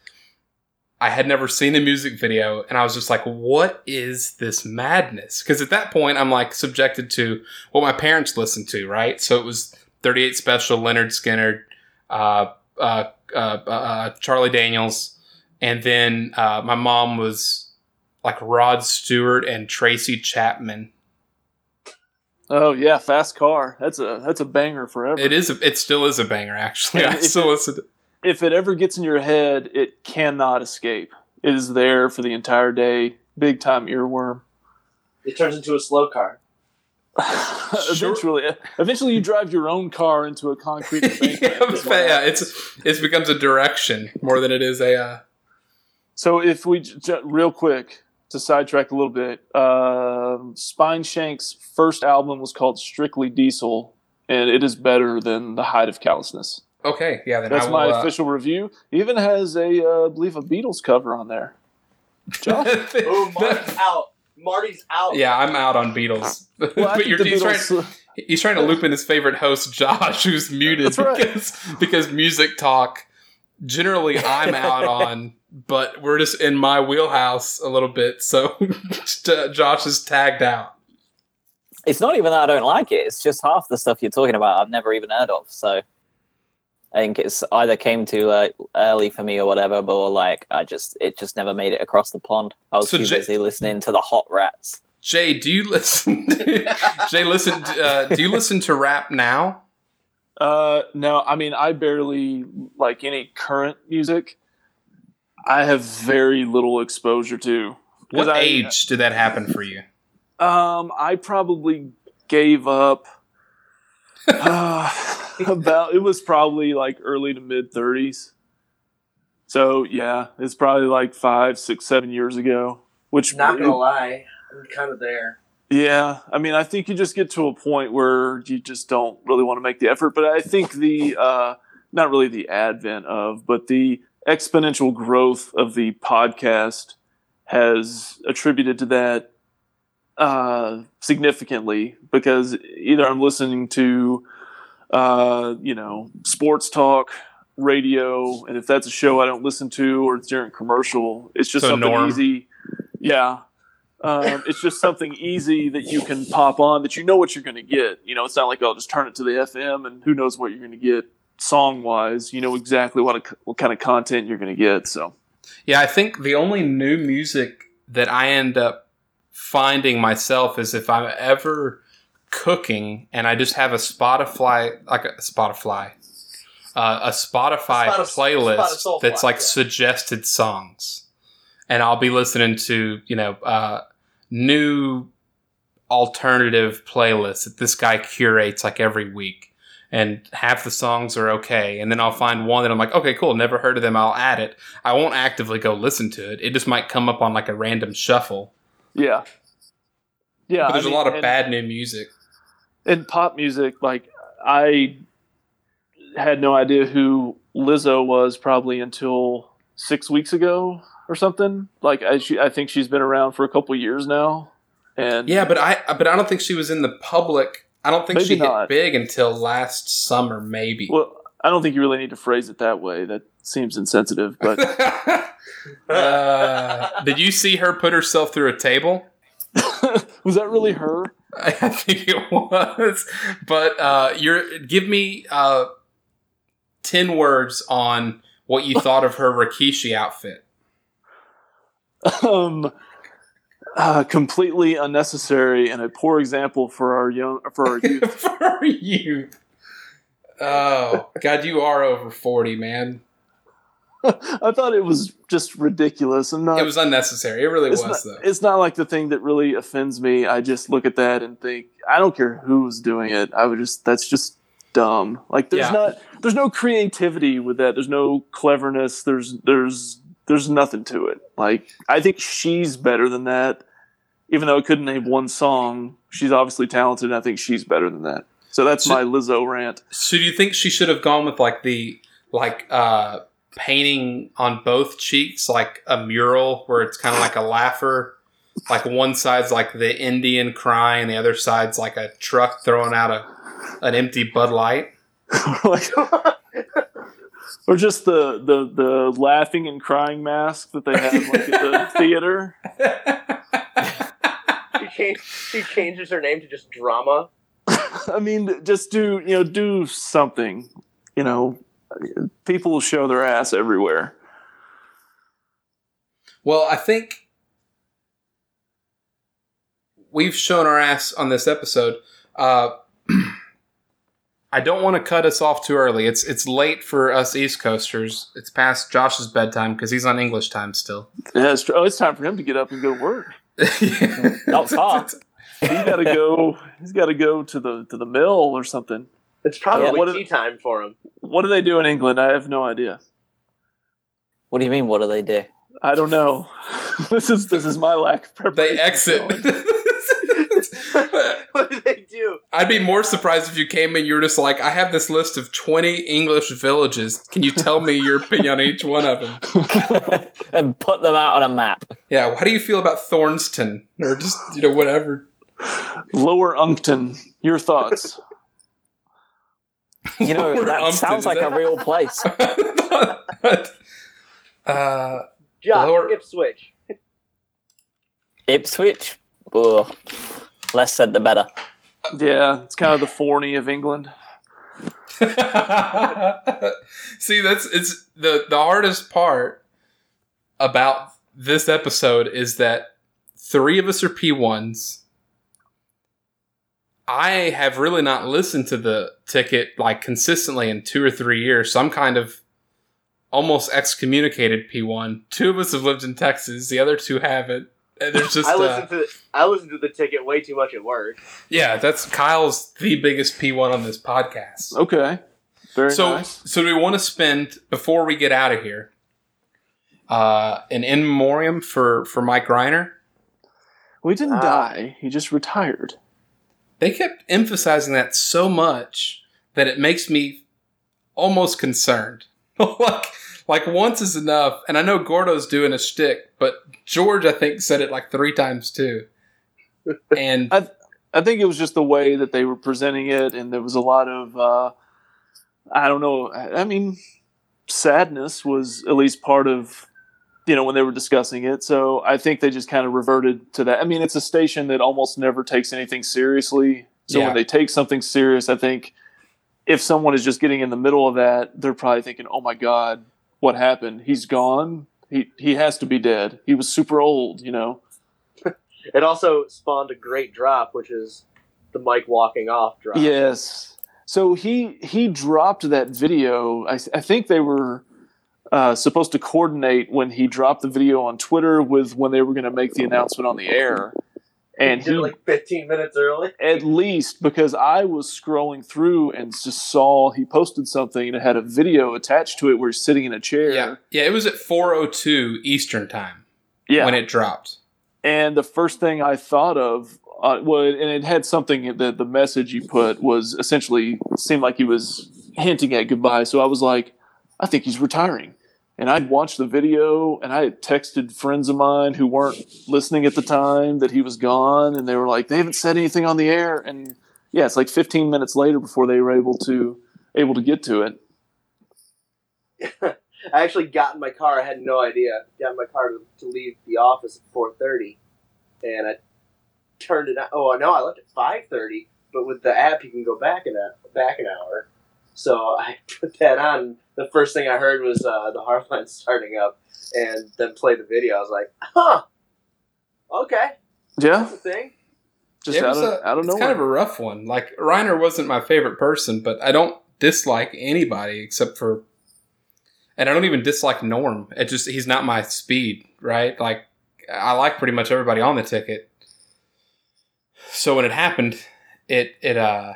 I had never seen a music video, and I was just like, what is this madness? Because at that point, I'm like subjected to what my parents listened to, right? So it was 38 Special, Lynyrd Skynyrd, uh, uh, uh, uh, Charlie Daniels, and then uh, my mom was like Rod Stewart and Tracy Chapman. Oh yeah, Fast Car. That's a that's a banger forever. It is. A, it still is a banger. Actually, I still listen. To, if it ever gets in your head, it cannot escape. It is there for the entire day. Big time earworm. It turns into a slow car. [laughs] eventually, eventually, you drive your own car into a concrete [laughs] yeah, is yeah, it's it becomes a direction more than it is a. Uh, So if we j- j- real quick to sidetrack a little bit, um Spine Shank's first album was called Strictly Diesel, and it is better than The Height of Callousness. Okay, yeah, then That's I will, my uh, official review. It even has a, uh, I believe, a Beatles cover on there. Josh? [laughs] Oh, Marty's out. Marty's out. Yeah, I'm out on Beatles. Well, [laughs] but you're, the he's, trying, he's trying to loop in his favorite host, Josh, who's muted right. because because music talk. Generally, I'm out [laughs] on, but we're just in my wheelhouse a little bit. So Josh is tagged out. It's not even that I don't like it. It's just half the stuff you're talking about I've never even heard of. So I think it's either came too like early for me or whatever, but or like I just it just never made it across the pond. I was So too J- busy listening to the Hot Rats. Jay, do you listen? [laughs] Jay, listen. Uh, do you listen to rap now? Uh, no, I mean, I barely like any current music. I have very little exposure to. What I- age did that happen for you? Um, I probably gave up [laughs] uh, about. It was probably like early to mid thirties. So yeah, it's probably like five, six, seven years ago. Which Not gonna lie, I'm kind of there. Yeah, I mean, I think you just get to a point where you just don't really want to make the effort. But I think the uh, not really the advent of, but the exponential growth of the podcast has attributed to that uh, significantly because either I'm listening to uh, you know sports talk radio and if that's a show i don't listen to or it's during commercial it's just So something Norm. easy. Yeah. Um, it's just something easy that you can pop on that you know what you're going to get. You know it's not like i'll just turn it to the fm and who knows what you're going to get song wise you know exactly what, a, what kind of content you're going to get so. Yeah, I think the only new music that I end up finding myself is if I'm ever cooking and I just have a Spotify, like a Spotify, uh, a Spotify Spot- playlist that's like yeah. suggested songs, and I'll be listening to you know uh, new alternative playlists that this guy curates like every week. And half the songs are okay, and then I'll find one that I'm like, okay, cool, never heard of them. I'll add it. I won't actively go listen to it. It just might come up on like a random shuffle. yeah yeah but there's I mean, a lot of bad new music. In pop music, like I had no idea who Lizzo was probably until six weeks ago or something. Like I, she, I think she's been around for a couple years now, and Yeah, but I but I don't think she was in the public. I don't think she not. hit big until last summer, maybe. well, I don't think you really need to phrase it that way. That seems insensitive, but [laughs] uh, did you see her put herself through a table? [laughs] was that really her? [laughs] I think it was. But uh, you're give me uh, ten words on what you [laughs] thought of her Rikishi outfit. um, uh, completely unnecessary and a poor example for our young for our youth. [laughs] For you. Oh God, you are over forty, man. [laughs] I thought it was just ridiculous. I'm not. It was unnecessary. It really was, not, though. it's not like the thing that really offends me. I just look at that and think, I don't care who's doing it. I would just that's just dumb. Like there's Yeah. not there's no creativity with that. There's no cleverness. There's there's there's nothing to it. Like I think she's better than that. Even though I couldn't name one song, she's obviously talented. And I think she's better than that. So that's So- my Lizzo rant. So do you think she should have gone with like the like uh painting on both cheeks, like a mural where it's kind of like a laugher? Like one side's like the Indian crying, and the other side's like a truck throwing out a an empty Bud Light. [laughs] or just the, the the laughing and crying mask that they have like at the [laughs] theater. She, changed, she changes her name to just drama. [laughs] I mean, just do you know do something. You know, people will show their ass everywhere. Well, I think we've shown our ass on this episode. Uh, [clears throat] I don't want to cut us off too early. It's it's late for us East Coasters. It's past Josh's bedtime because he's on English time still. Yeah, it's, oh, it's time for him to get up and go to work. [laughs] Not far. He's got to go. He's got to go to the to the mill or something. It's probably Yeah, what tea is- time for him. What do they do in England? I have no idea. What do you mean? What do they do? I don't know. [laughs] this is this is my lack of preparation. They exit. [laughs] what do they do? I'd be more surprised if you came in. You were just like, I have this list of twenty English villages. Can you tell me your opinion on each one of them? [laughs] and put them out on a map. Yeah. How do you feel about Thornston or just you know whatever? Lower Uncton. Your thoughts? You know, Lower that Umpton, sounds like that- a real place. [laughs] uh, Josh, Lower- Ipswich. Ipswich? Ugh. Less said the better. yeah, it's kind of the Forney of England. [laughs] See, that's it's the the hardest part about this episode is that three of us are P1s. I have really not listened to the ticket like consistently in two or three years, so I'm kind of almost excommunicated P1. Two of us have lived in Texas, the other two haven't. And there's [laughs] just I uh, listened to the, I listened to the ticket way too much at work. yeah, that's Kyle's the biggest P1 on this podcast. Okay, very so, nice. so do we want to spend before we get out of here, uh, an in memoriam for for Mike Rhyner? Well, he didn't Ah. die. He just retired. They kept emphasizing that so much that it makes me almost concerned. [laughs] like, like once is enough, and I know Gordo's doing a shtick, but George, I think, said it like three times too. [laughs] And I think it was just the way that they were presenting it, and there was a lot of, uh, I don't know. I I mean, sadness was at least part of, you know, when they were discussing it. So I think they just kind of reverted to that. I mean, it's a station that almost never takes anything seriously. So Yeah. when they take something serious, I think if someone is just getting in the middle of that, they're probably thinking, "Oh my God, what happened? He's gone. He he has to be dead. He was super old, you know." [laughs] It also spawned a great drop, which is the Mike walking off drop. Yes. So he he dropped that video. I, I think they were uh, supposed to coordinate when he dropped the video on Twitter with when they were going to make the announcement on the air, and he did he like 15 minutes early. at least because I was scrolling through and just saw he posted something and it had a video attached to it where he's sitting in a chair. yeah, yeah, it was at four o two Eastern time yeah. when it dropped. And the first thing I thought of, uh, well, and it had something that the message he put was essentially seemed like he was hinting at goodbye. So I was like, I think he's retiring. And I'd watched the video and I had texted friends of mine who weren't listening at the time that he was gone. And they were like, they haven't said anything on the air. And yeah, it's like 15 minutes later before they were able to able to get to it. [laughs] I actually got in my car. I had no idea. Got in my car to, to leave the office at 4:30, and I turned it. on. Oh no, I left at 5:30. But with the app, you can go back back an hour. So I [laughs] put that on. The first thing I heard was uh, the Heartline starting up, and then play the video. I was like, huh, okay, Yeah. that's a thing. Just It out was of, a- out of it's nowhere. kind of a rough one. Like Rhyner wasn't my favorite person, but I don't dislike anybody except for, and I don't even dislike Norm. It just he's not my speed, right? Like I like pretty much everybody on the ticket. So when it happened, it it uh,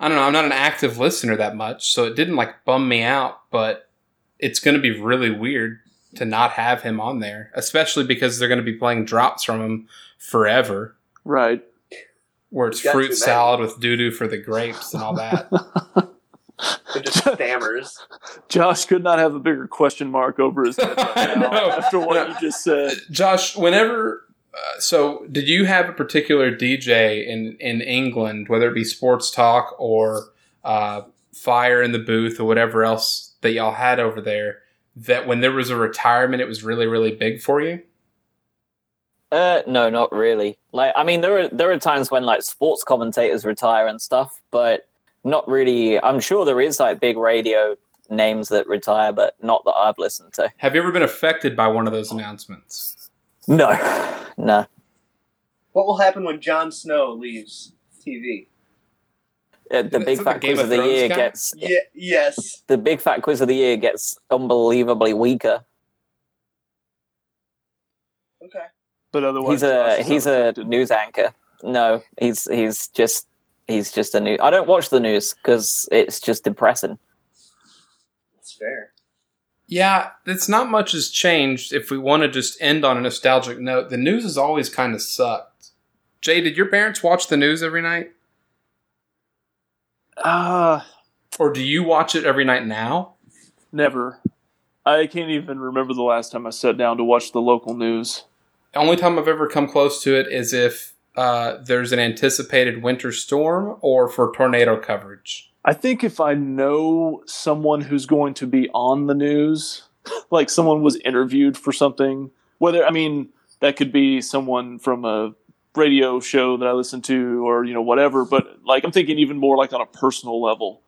I don't know. I'm not an active listener that much, so it didn't like bum me out, but it's going to be really weird to not have him on there, especially because they're going to be playing drops from him forever Right. where it's Got too fruit salad with doo doo for the grapes and all that. [laughs] It just stammers. Josh could not have a bigger question mark over his [laughs] head right now No. after what you just said. Josh, whenever, uh, so did you have a particular DJ in in England, whether it be sports talk or uh, fire in the booth or whatever else that y'all had over there, that when there was a retirement, it was really really big for you? Uh, no, not really. Like, I mean, there are there are times when like sports commentators retire and stuff, but not really. I'm sure there is like big radio names that retire, but not that I've listened to. Have you ever been affected by one of those announcements? No, no. What will happen when Jon Snow leaves TV? Uh, the big that the fat quiz of of the year guy? gets Yeah. Yes. the big fat quiz of the year gets unbelievably weaker. Okay. But otherwise, He's a he's a unaffected. news anchor. No, he's he's just he's just a new. I don't watch the news because it's just depressing. That's fair. Yeah, it's not much has changed. If we want to just end on a nostalgic note, the news has always kind of sucked. Jay, did your parents watch the news every night, Ah, or do you watch it every night now? never. I can't even remember the last time I sat down to watch the local news. The only time I've ever come close to it is if uh, there's an anticipated winter storm or for tornado coverage. I think if I know someone who's going to be on the news, [laughs] like someone was interviewed for something, whether I mean that could be someone from a radio show that I listen to or you know whatever, but like I'm thinking even more like on a personal level.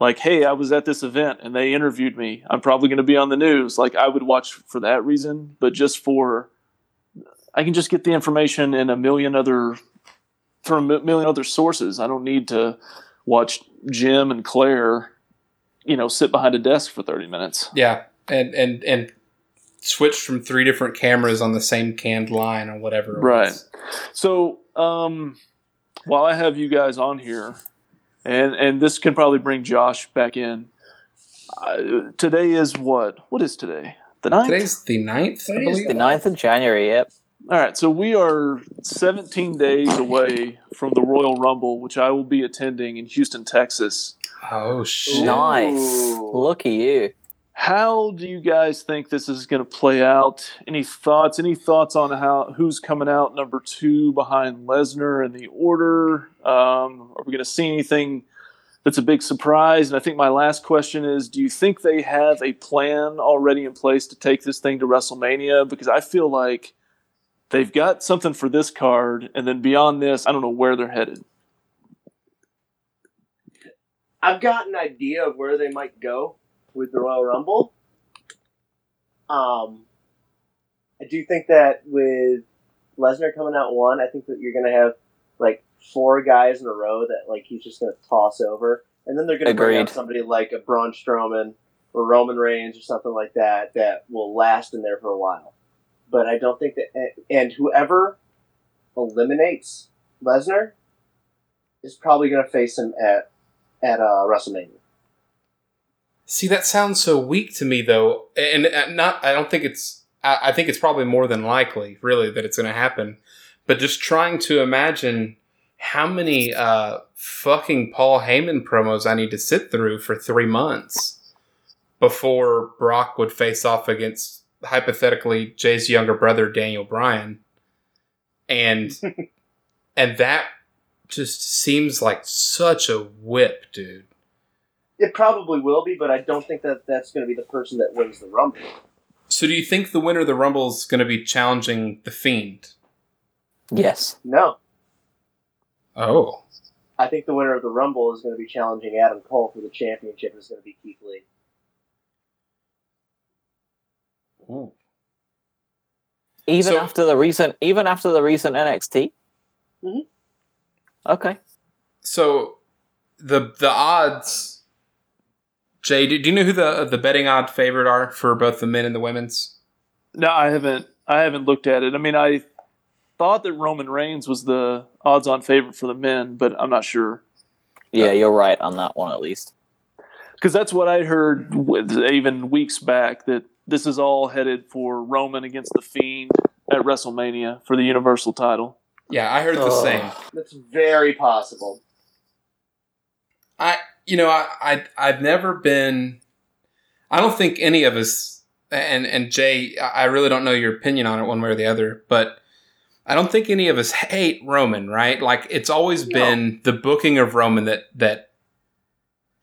Like, hey, I was at this event and they interviewed me. I'm probably going to be on the news. Like, I would watch for that reason, but just for I can just get the information in a million other from a million other sources. I don't need to watch Jim and Claire, you know, sit behind a desk for 30 minutes. Yeah, and and and switch from three different cameras on the same canned line or whatever. it Right. was. So, um, while I have you guys on here, and and this can probably bring Josh back in. Uh, today is what? What is today? The ninth. Today's the 9th, I Today's believe. The 9th of January. Yep. All right, so we are 17 days away from the Royal Rumble, which I will be attending in Houston, Texas. Oh shit! Nice. Look at you. How do you guys think this is going to play out? Any thoughts? Any thoughts on how who's coming out number two behind Lesnar in the order? Um, are we going to see anything that's a big surprise? And I think my last question is: Do you think they have a plan already in place to take this thing to WrestleMania? Because I feel like they've got something for this card, and then beyond this, I don't know where they're headed. I've got an idea of where they might go with the Royal Rumble. Um, I do think that with Lesnar coming out one, I think that you're going to have like four guys in a row that like he's just going to toss over, and then they're going to bring out somebody like a Braun Strowman or Roman Reigns or something like that that will last in there for a while. But I don't think that, and whoever eliminates Lesnar is probably going to face him at at uh, WrestleMania. See, that sounds so weak to me, though, and uh, not. I don't think it's. I, I think it's probably more than likely, really, that it's going to happen. But just trying to imagine how many uh, fucking Paul Heyman promos I need to sit through for three months before Brock would face off against hypothetically Jay's younger brother Daniel Bryan, and [laughs] and that just seems like such a whip, dude. It probably will be, but I don't think that that's going to be the person that wins the Rumble. So, do you think the winner of the Rumble is going to be challenging the Fiend? Yes. No, Oh, I think the winner of the Rumble is going to be challenging Adam Cole for the championship. Is going to be Keith Lee. Even So- after the recent, even after the recent NXT. Mhm. Okay. so the the odds. Jay, do, do you know who the the betting odd favorite are for both the men and the women's? No, I haven't. I haven't looked at it. I mean, I thought that Roman Reigns was the odds-on favorite for the men, but I'm not sure Yeah, you're right on that one at least. because that's what I heard with, even weeks back that this is all headed for Roman against the Fiend at WrestleMania for the Universal title. Yeah, I heard the Ugh. same. That's very possible. I you know I, I I've never been. I don't think any of us and and Jay. I I really don't know your opinion on it one way or the other, but I don't think any of us hate Roman. Right? Like it's always No. been the booking of Roman that that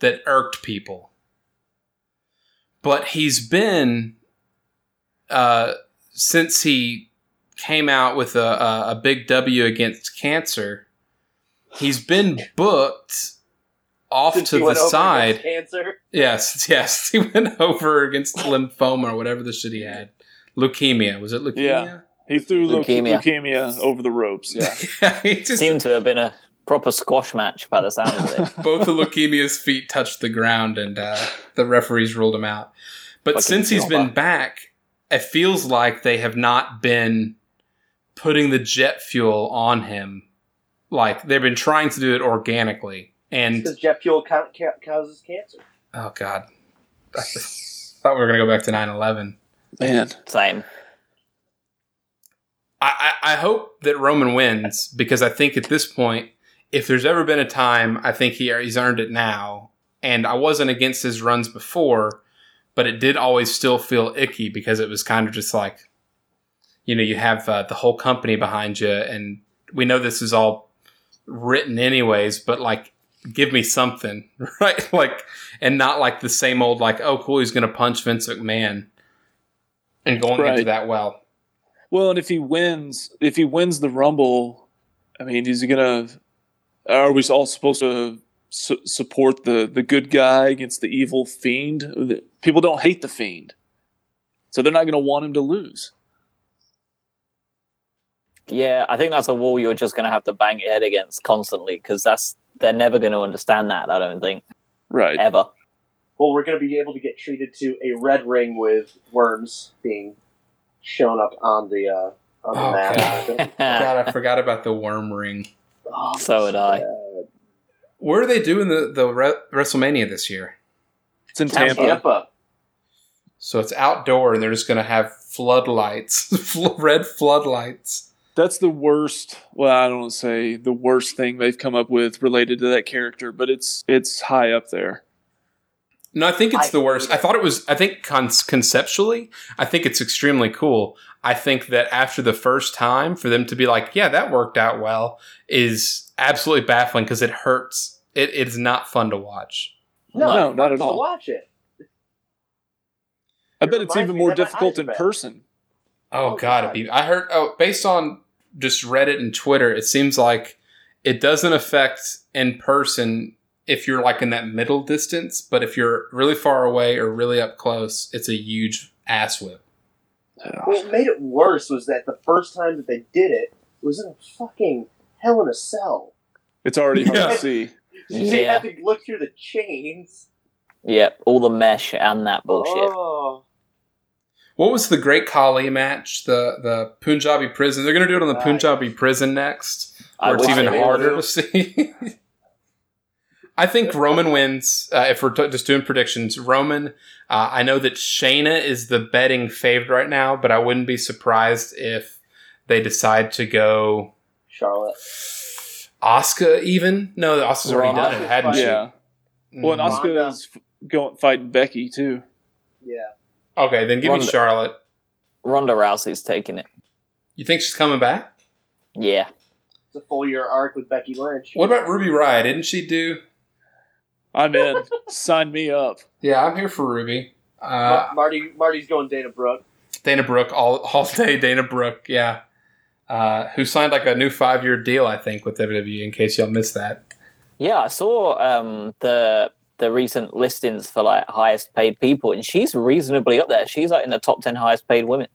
that irked people. But he's been uh, since he came out with a, a, a big W against cancer. He's been booked off Since to he the went side. against Cancer. Yes, [laughs] yes. He went over against lymphoma or whatever the shit he had. Leukemia. Was it leukemia? Yeah. He threw leukemia, Leukemia. leukemia over the ropes. Yeah. [laughs] Yeah. he just, Seemed to have been a proper squash match by the sound of it. [laughs] both of leukemia's feet touched the ground and uh, the referees ruled him out. But Fucking since he's been drama. back, it feels like they have not been putting the jet fuel on him. Like they've been trying to do it organically. And Because jet fuel ca- ca- causes cancer. oh god, I thought we were gonna go back to 9-11. Man. Same. I, I I hope that Roman wins because I think at this point, if there's ever been a time, I think he he's earned it now. And I wasn't against his runs before, but it did always still feel icky because it was kind of just like, you know, you have uh, the whole company behind you, and we know this is all written anyways, but like, give me something, [laughs] right? Like, and not like the same old like, oh, cool, he's gonna punch Vince McMahon, and going into that well. Well, and if he wins, if he wins the Rumble, I mean, is he gonna? Are we all supposed to su- support the the good guy against the evil fiend? People don't hate the fiend, so they're not gonna want him to lose. Yeah, I think that's a wall you're just going to have to bang your head against constantly because that's they're never going to understand that. I don't think Right. ever. Well, we're going to be able to get treated to a red ring with worms being shown up on the uh, on the Oh, map. God, [laughs] I forgot about the worm ring. Oh, So would I. uh, Where are they doing the the Re- WrestleMania this year? It's in Tampa. Tampa. Tampa. So it's outdoor, and they're just going to have floodlights, [laughs] red floodlights. That's the worst. Well, I don't want to say the worst thing they've come up with related to that character, but it's it's high up there. No, I think it's I the worst. I thought it was. I think con- conceptually, I think it's extremely cool. I think that after the first time, for them to be like, "Yeah, that worked out well," is absolutely baffling because it hurts. It, it is not fun to watch. No, No, not at so all. Watch it. I It bet it's even more difficult in are person. Oh, Oh, God, God. be. I heard. Oh, based on just Reddit and Twitter, it seems like it doesn't affect in person if you're like in that middle distance, but if you're really far away or really up close, it's a huge ass whip. What made it worse was that the first time that they did it, it was in a fucking hell in a cell. It's already hard Yeah. to see. [laughs] They Yeah. had to look through the chains. Yep, all the mesh and that bullshit. Oh, What was the Great Khali match? The the Punjabi prison. They're going to do it on the Nice. Punjabi prison next, I where it's even harder to see. [laughs] I think Roman wins. Uh, if we're t- just doing predictions, Roman. Uh, I know that Shayna is the betting favorite right now, but I wouldn't be surprised if they decide to go Charlotte. Asuka. Even no, the Asuka's already Ronda. done it, hadn't she? Yeah. Well, and. Ronda. Asuka's f- going fighting Becky too. Yeah. okay, then give me Ronda. Charlotte. Ronda Rousey's taking it. You think she's coming back? Yeah. It's a full year arc with Becky Lynch. What about Ruby Riott? Didn't she do? I'm in. Sign me up. Yeah, I'm here for Ruby. Uh, Marty Marty's going Dana Brooke. Dana Brooke, all all day Dana Brooke, yeah. Uh, who signed like a new five year deal, I think, with WWE. In case y'all missed that, Yeah, I saw um, the the recent listings for like highest paid people, and she's reasonably up there. She's like in the top ten highest paid women.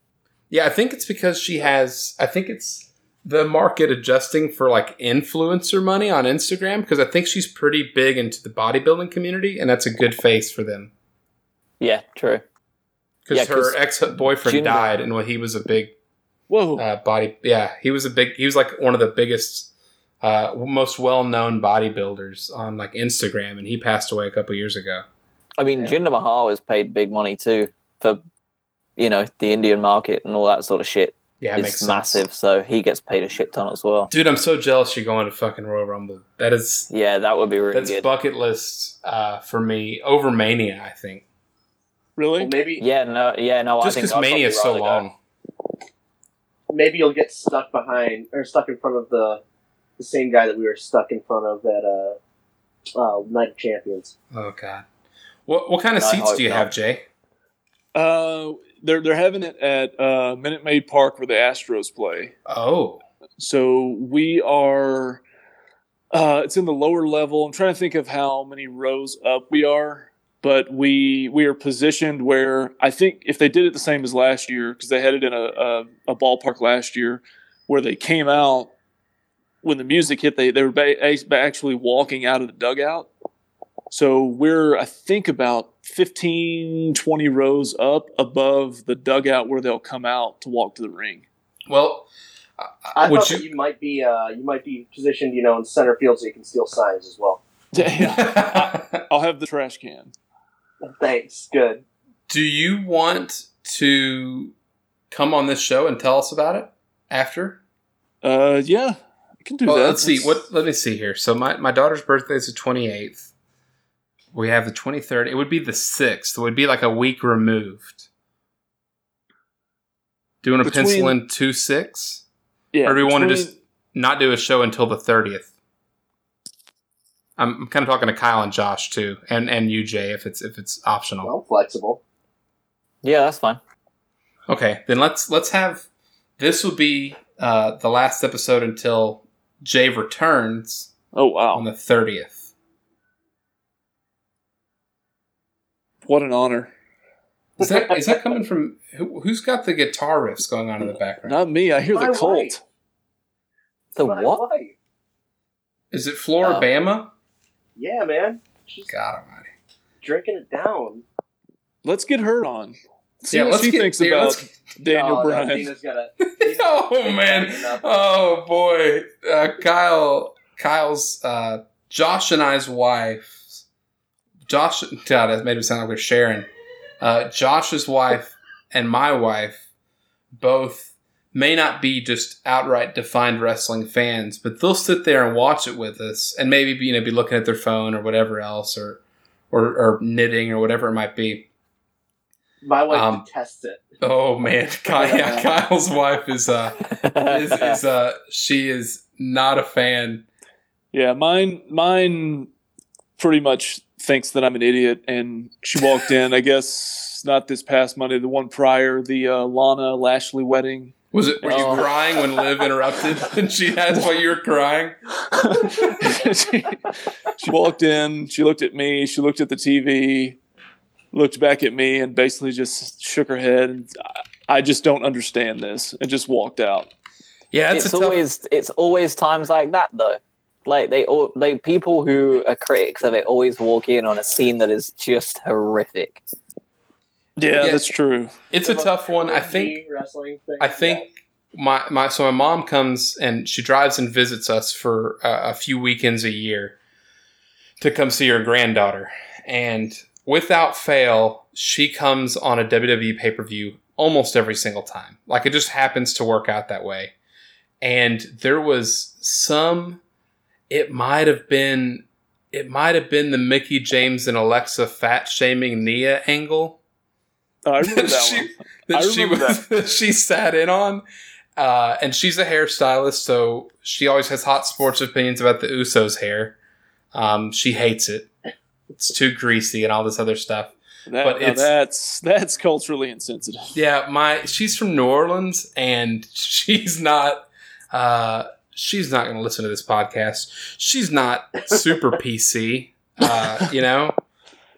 yeah, I think it's because she has. I think it's the market adjusting for like influencer money on Instagram because I think she's pretty big into the bodybuilding community, and that's a good face for them. Yeah, true. Because Yeah, her ex boyfriend died, and when he was a big Whoa. uh, body, yeah, he was a big. He was like one of the biggest, uh, most well known bodybuilders on like Instagram, and he passed away a couple years ago. I mean, Yeah. Jinder Mahal has paid big money too for, you know, the Indian market and all that sort of shit. Yeah, it makes it's sense. massive, so he gets paid a shit ton as well. Dude, I'm so jealous you're going to fucking Royal Rumble. That is Yeah, that would be really that's good. bucket list uh, for me over Mania. I think really? Well, maybe yeah, no, yeah, no. just I think because I'd Mania is so long. go. Long. maybe you'll get stuck behind or stuck in front of the the same guy that we were stuck in front of at uh, uh, Night of Champions. Oh god. What what kind of I seats do you not. have, Jay? Uh, they're they're having it at uh, Minute Maid Park where the Astros play. Oh, So we are. Uh, it's in the lower level. I'm trying to think of how many rows up we are, but we we are positioned where I think if they did it the same as last year, because they had it in a, a a ballpark last year, where they came out when the music hit, they they were ba- actually walking out of the dugout. So we're I think about 15, 20 rows up above the dugout where they'll come out to walk to the ring. well, uh, I thought you? that you might be uh, you might be positioned, you know, in center field so you can steal signs as well. [laughs] [laughs] I'll have the trash can. Thanks. Good. do you want to come on this show and tell us about it after? Uh, yeah, I can do Well, that. let's see. What? Let me see here. So my my daughter's birthday is the twenty eighth. We have the twenty third. It would be the sixth. It would be like a week removed. Do you want to pencil in two six? Yeah, or do we want to just not do a show until the thirtieth? I'm, I'm kind of talking to Kyle and Josh too, and and you Jay if it's if it's optional. Well, flexible. Yeah, that's fine. Okay, then let's let's have this will be uh, the last episode until Jay returns Oh wow, on the thirtieth. what an honor! Is that is that coming from who, who's got the guitar riffs going on in the background? Not me. I hear My the cult. wife. The My what? wife. Is it Floribama? Yeah, man. She's God Almighty! drinking it down. Let's get her on. See Yeah, what she get thinks yeah, about let's- Daniel oh, no, Bryan. Dina's gotta. [laughs] oh man! Oh boy! Uh, Kyle, Kyle's, uh, Josh and I's wife. Josh, God, that made it sound like we're sharing. Uh, Josh's wife and my wife both may not be just outright defined wrestling fans, but they'll sit there and watch it with us, and maybe you know be looking at their phone or whatever else, or or, or knitting or whatever it might be. My wife Um, detests it. Oh man, [laughs] Kyle, yeah, Kyle's wife is uh is, is uh she is not a fan. Yeah, mine mine pretty much thinks that I'm an idiot, and she walked in. I guess not this past Monday, the one prior, the uh, Lana Lashley wedding. Was it? Were you Oh. crying when Liv interrupted [laughs] and she asked why you were crying? she, [laughs] she walked in. She looked at me. She looked at the TV, looked back at me, and basically just shook her head. And I, I just don't understand this, and just walked out. Yeah, it's it's, a tough. always it's always times like that though. Like they all they people who are critics of it always walk in on a scene that is just horrific. Yeah, Yeah. that's true. It's a tough one. I think. Wrestling thing. I think my my so my mom comes and she drives and visits us for a, a few weekends a year to come see her granddaughter, and without fail, she comes on a WWE pay per view almost every single time. Like it just happens to work out that way. And there was some. It might have been. It might have been the Mickie James and Alexa fat shaming Nia angle Oh, I remember [laughs] that She- one. that I she remember was that [laughs] she sat in on. Uh, and she's a hairstylist, so she always has hot sports opinions about the Usos hair. Um, she hates it. It's too greasy and all this other stuff. That, But now it's- that's that's culturally insensitive. Yeah, my she's from New Orleans and she's not uh she's not going to listen to this podcast. She's not super [laughs] PC, uh, you know.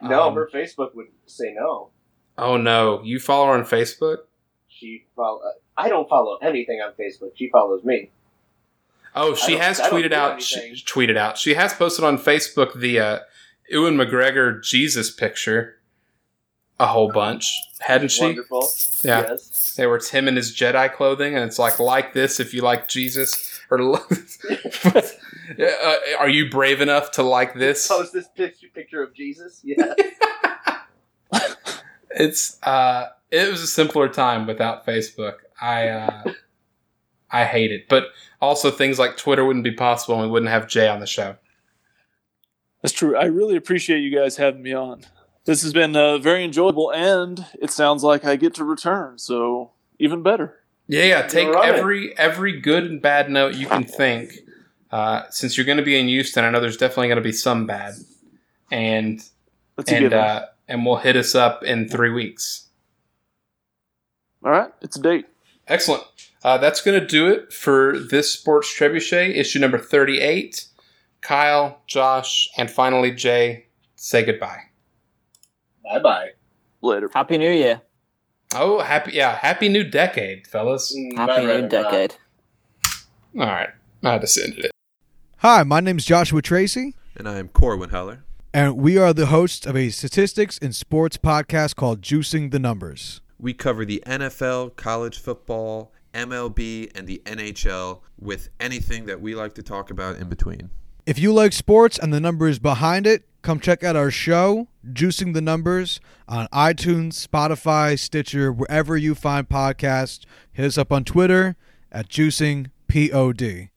no, Um, her Facebook would say no. Oh no, you follow her on Facebook? She follow. I don't follow anything on Facebook. She follows me. Oh, she has tweeted out. She, tweeted out. She has posted on Facebook the uh, Ewan McGregor Jesus picture a whole bunch, hadn't she? Wonderful. Yeah. Yes. They were Tim in his Jedi clothing, and it's like like this if you like Jesus, or [laughs] uh, are you brave enough to like this? Post this picture picture of Jesus. Yeah. [laughs] It's uh, it was a simpler time without Facebook. I uh, I hate it, but also things like Twitter wouldn't be possible, and we wouldn't have Jay on the show. That's true. I really appreciate you guys having me on. This has been uh, very enjoyable, and it sounds like I get to return, so even better. Yeah, yeah. Take right. every every good and bad note you can think. Uh, since you're going to be in Houston, I know there's definitely going to be some bad, and That's and uh, and we'll hit us up in three weeks. All right, it's a date. Excellent. Uh, that's going to do it for this Sports Trebuchet, issue number 38. Kyle, Josh, and finally Jay, say goodbye. bye bye. Later. Happy New Year. Oh, happy yeah, happy new decade, fellas. Happy New Decade. All right, I just ended it. Hi, my name's Joshua Tracy, And I'm Corwin Heller. And we are the hosts of a statistics and sports podcast called Juicing the Numbers. We cover the NFL, college football, MLB, and the NHL with anything that we like to talk about in between. If you like sports and the numbers behind it, come check out our show, Juicing the Numbers, on iTunes, Spotify, Stitcher, wherever you find podcasts. Hit us up on Twitter at Juicing POD.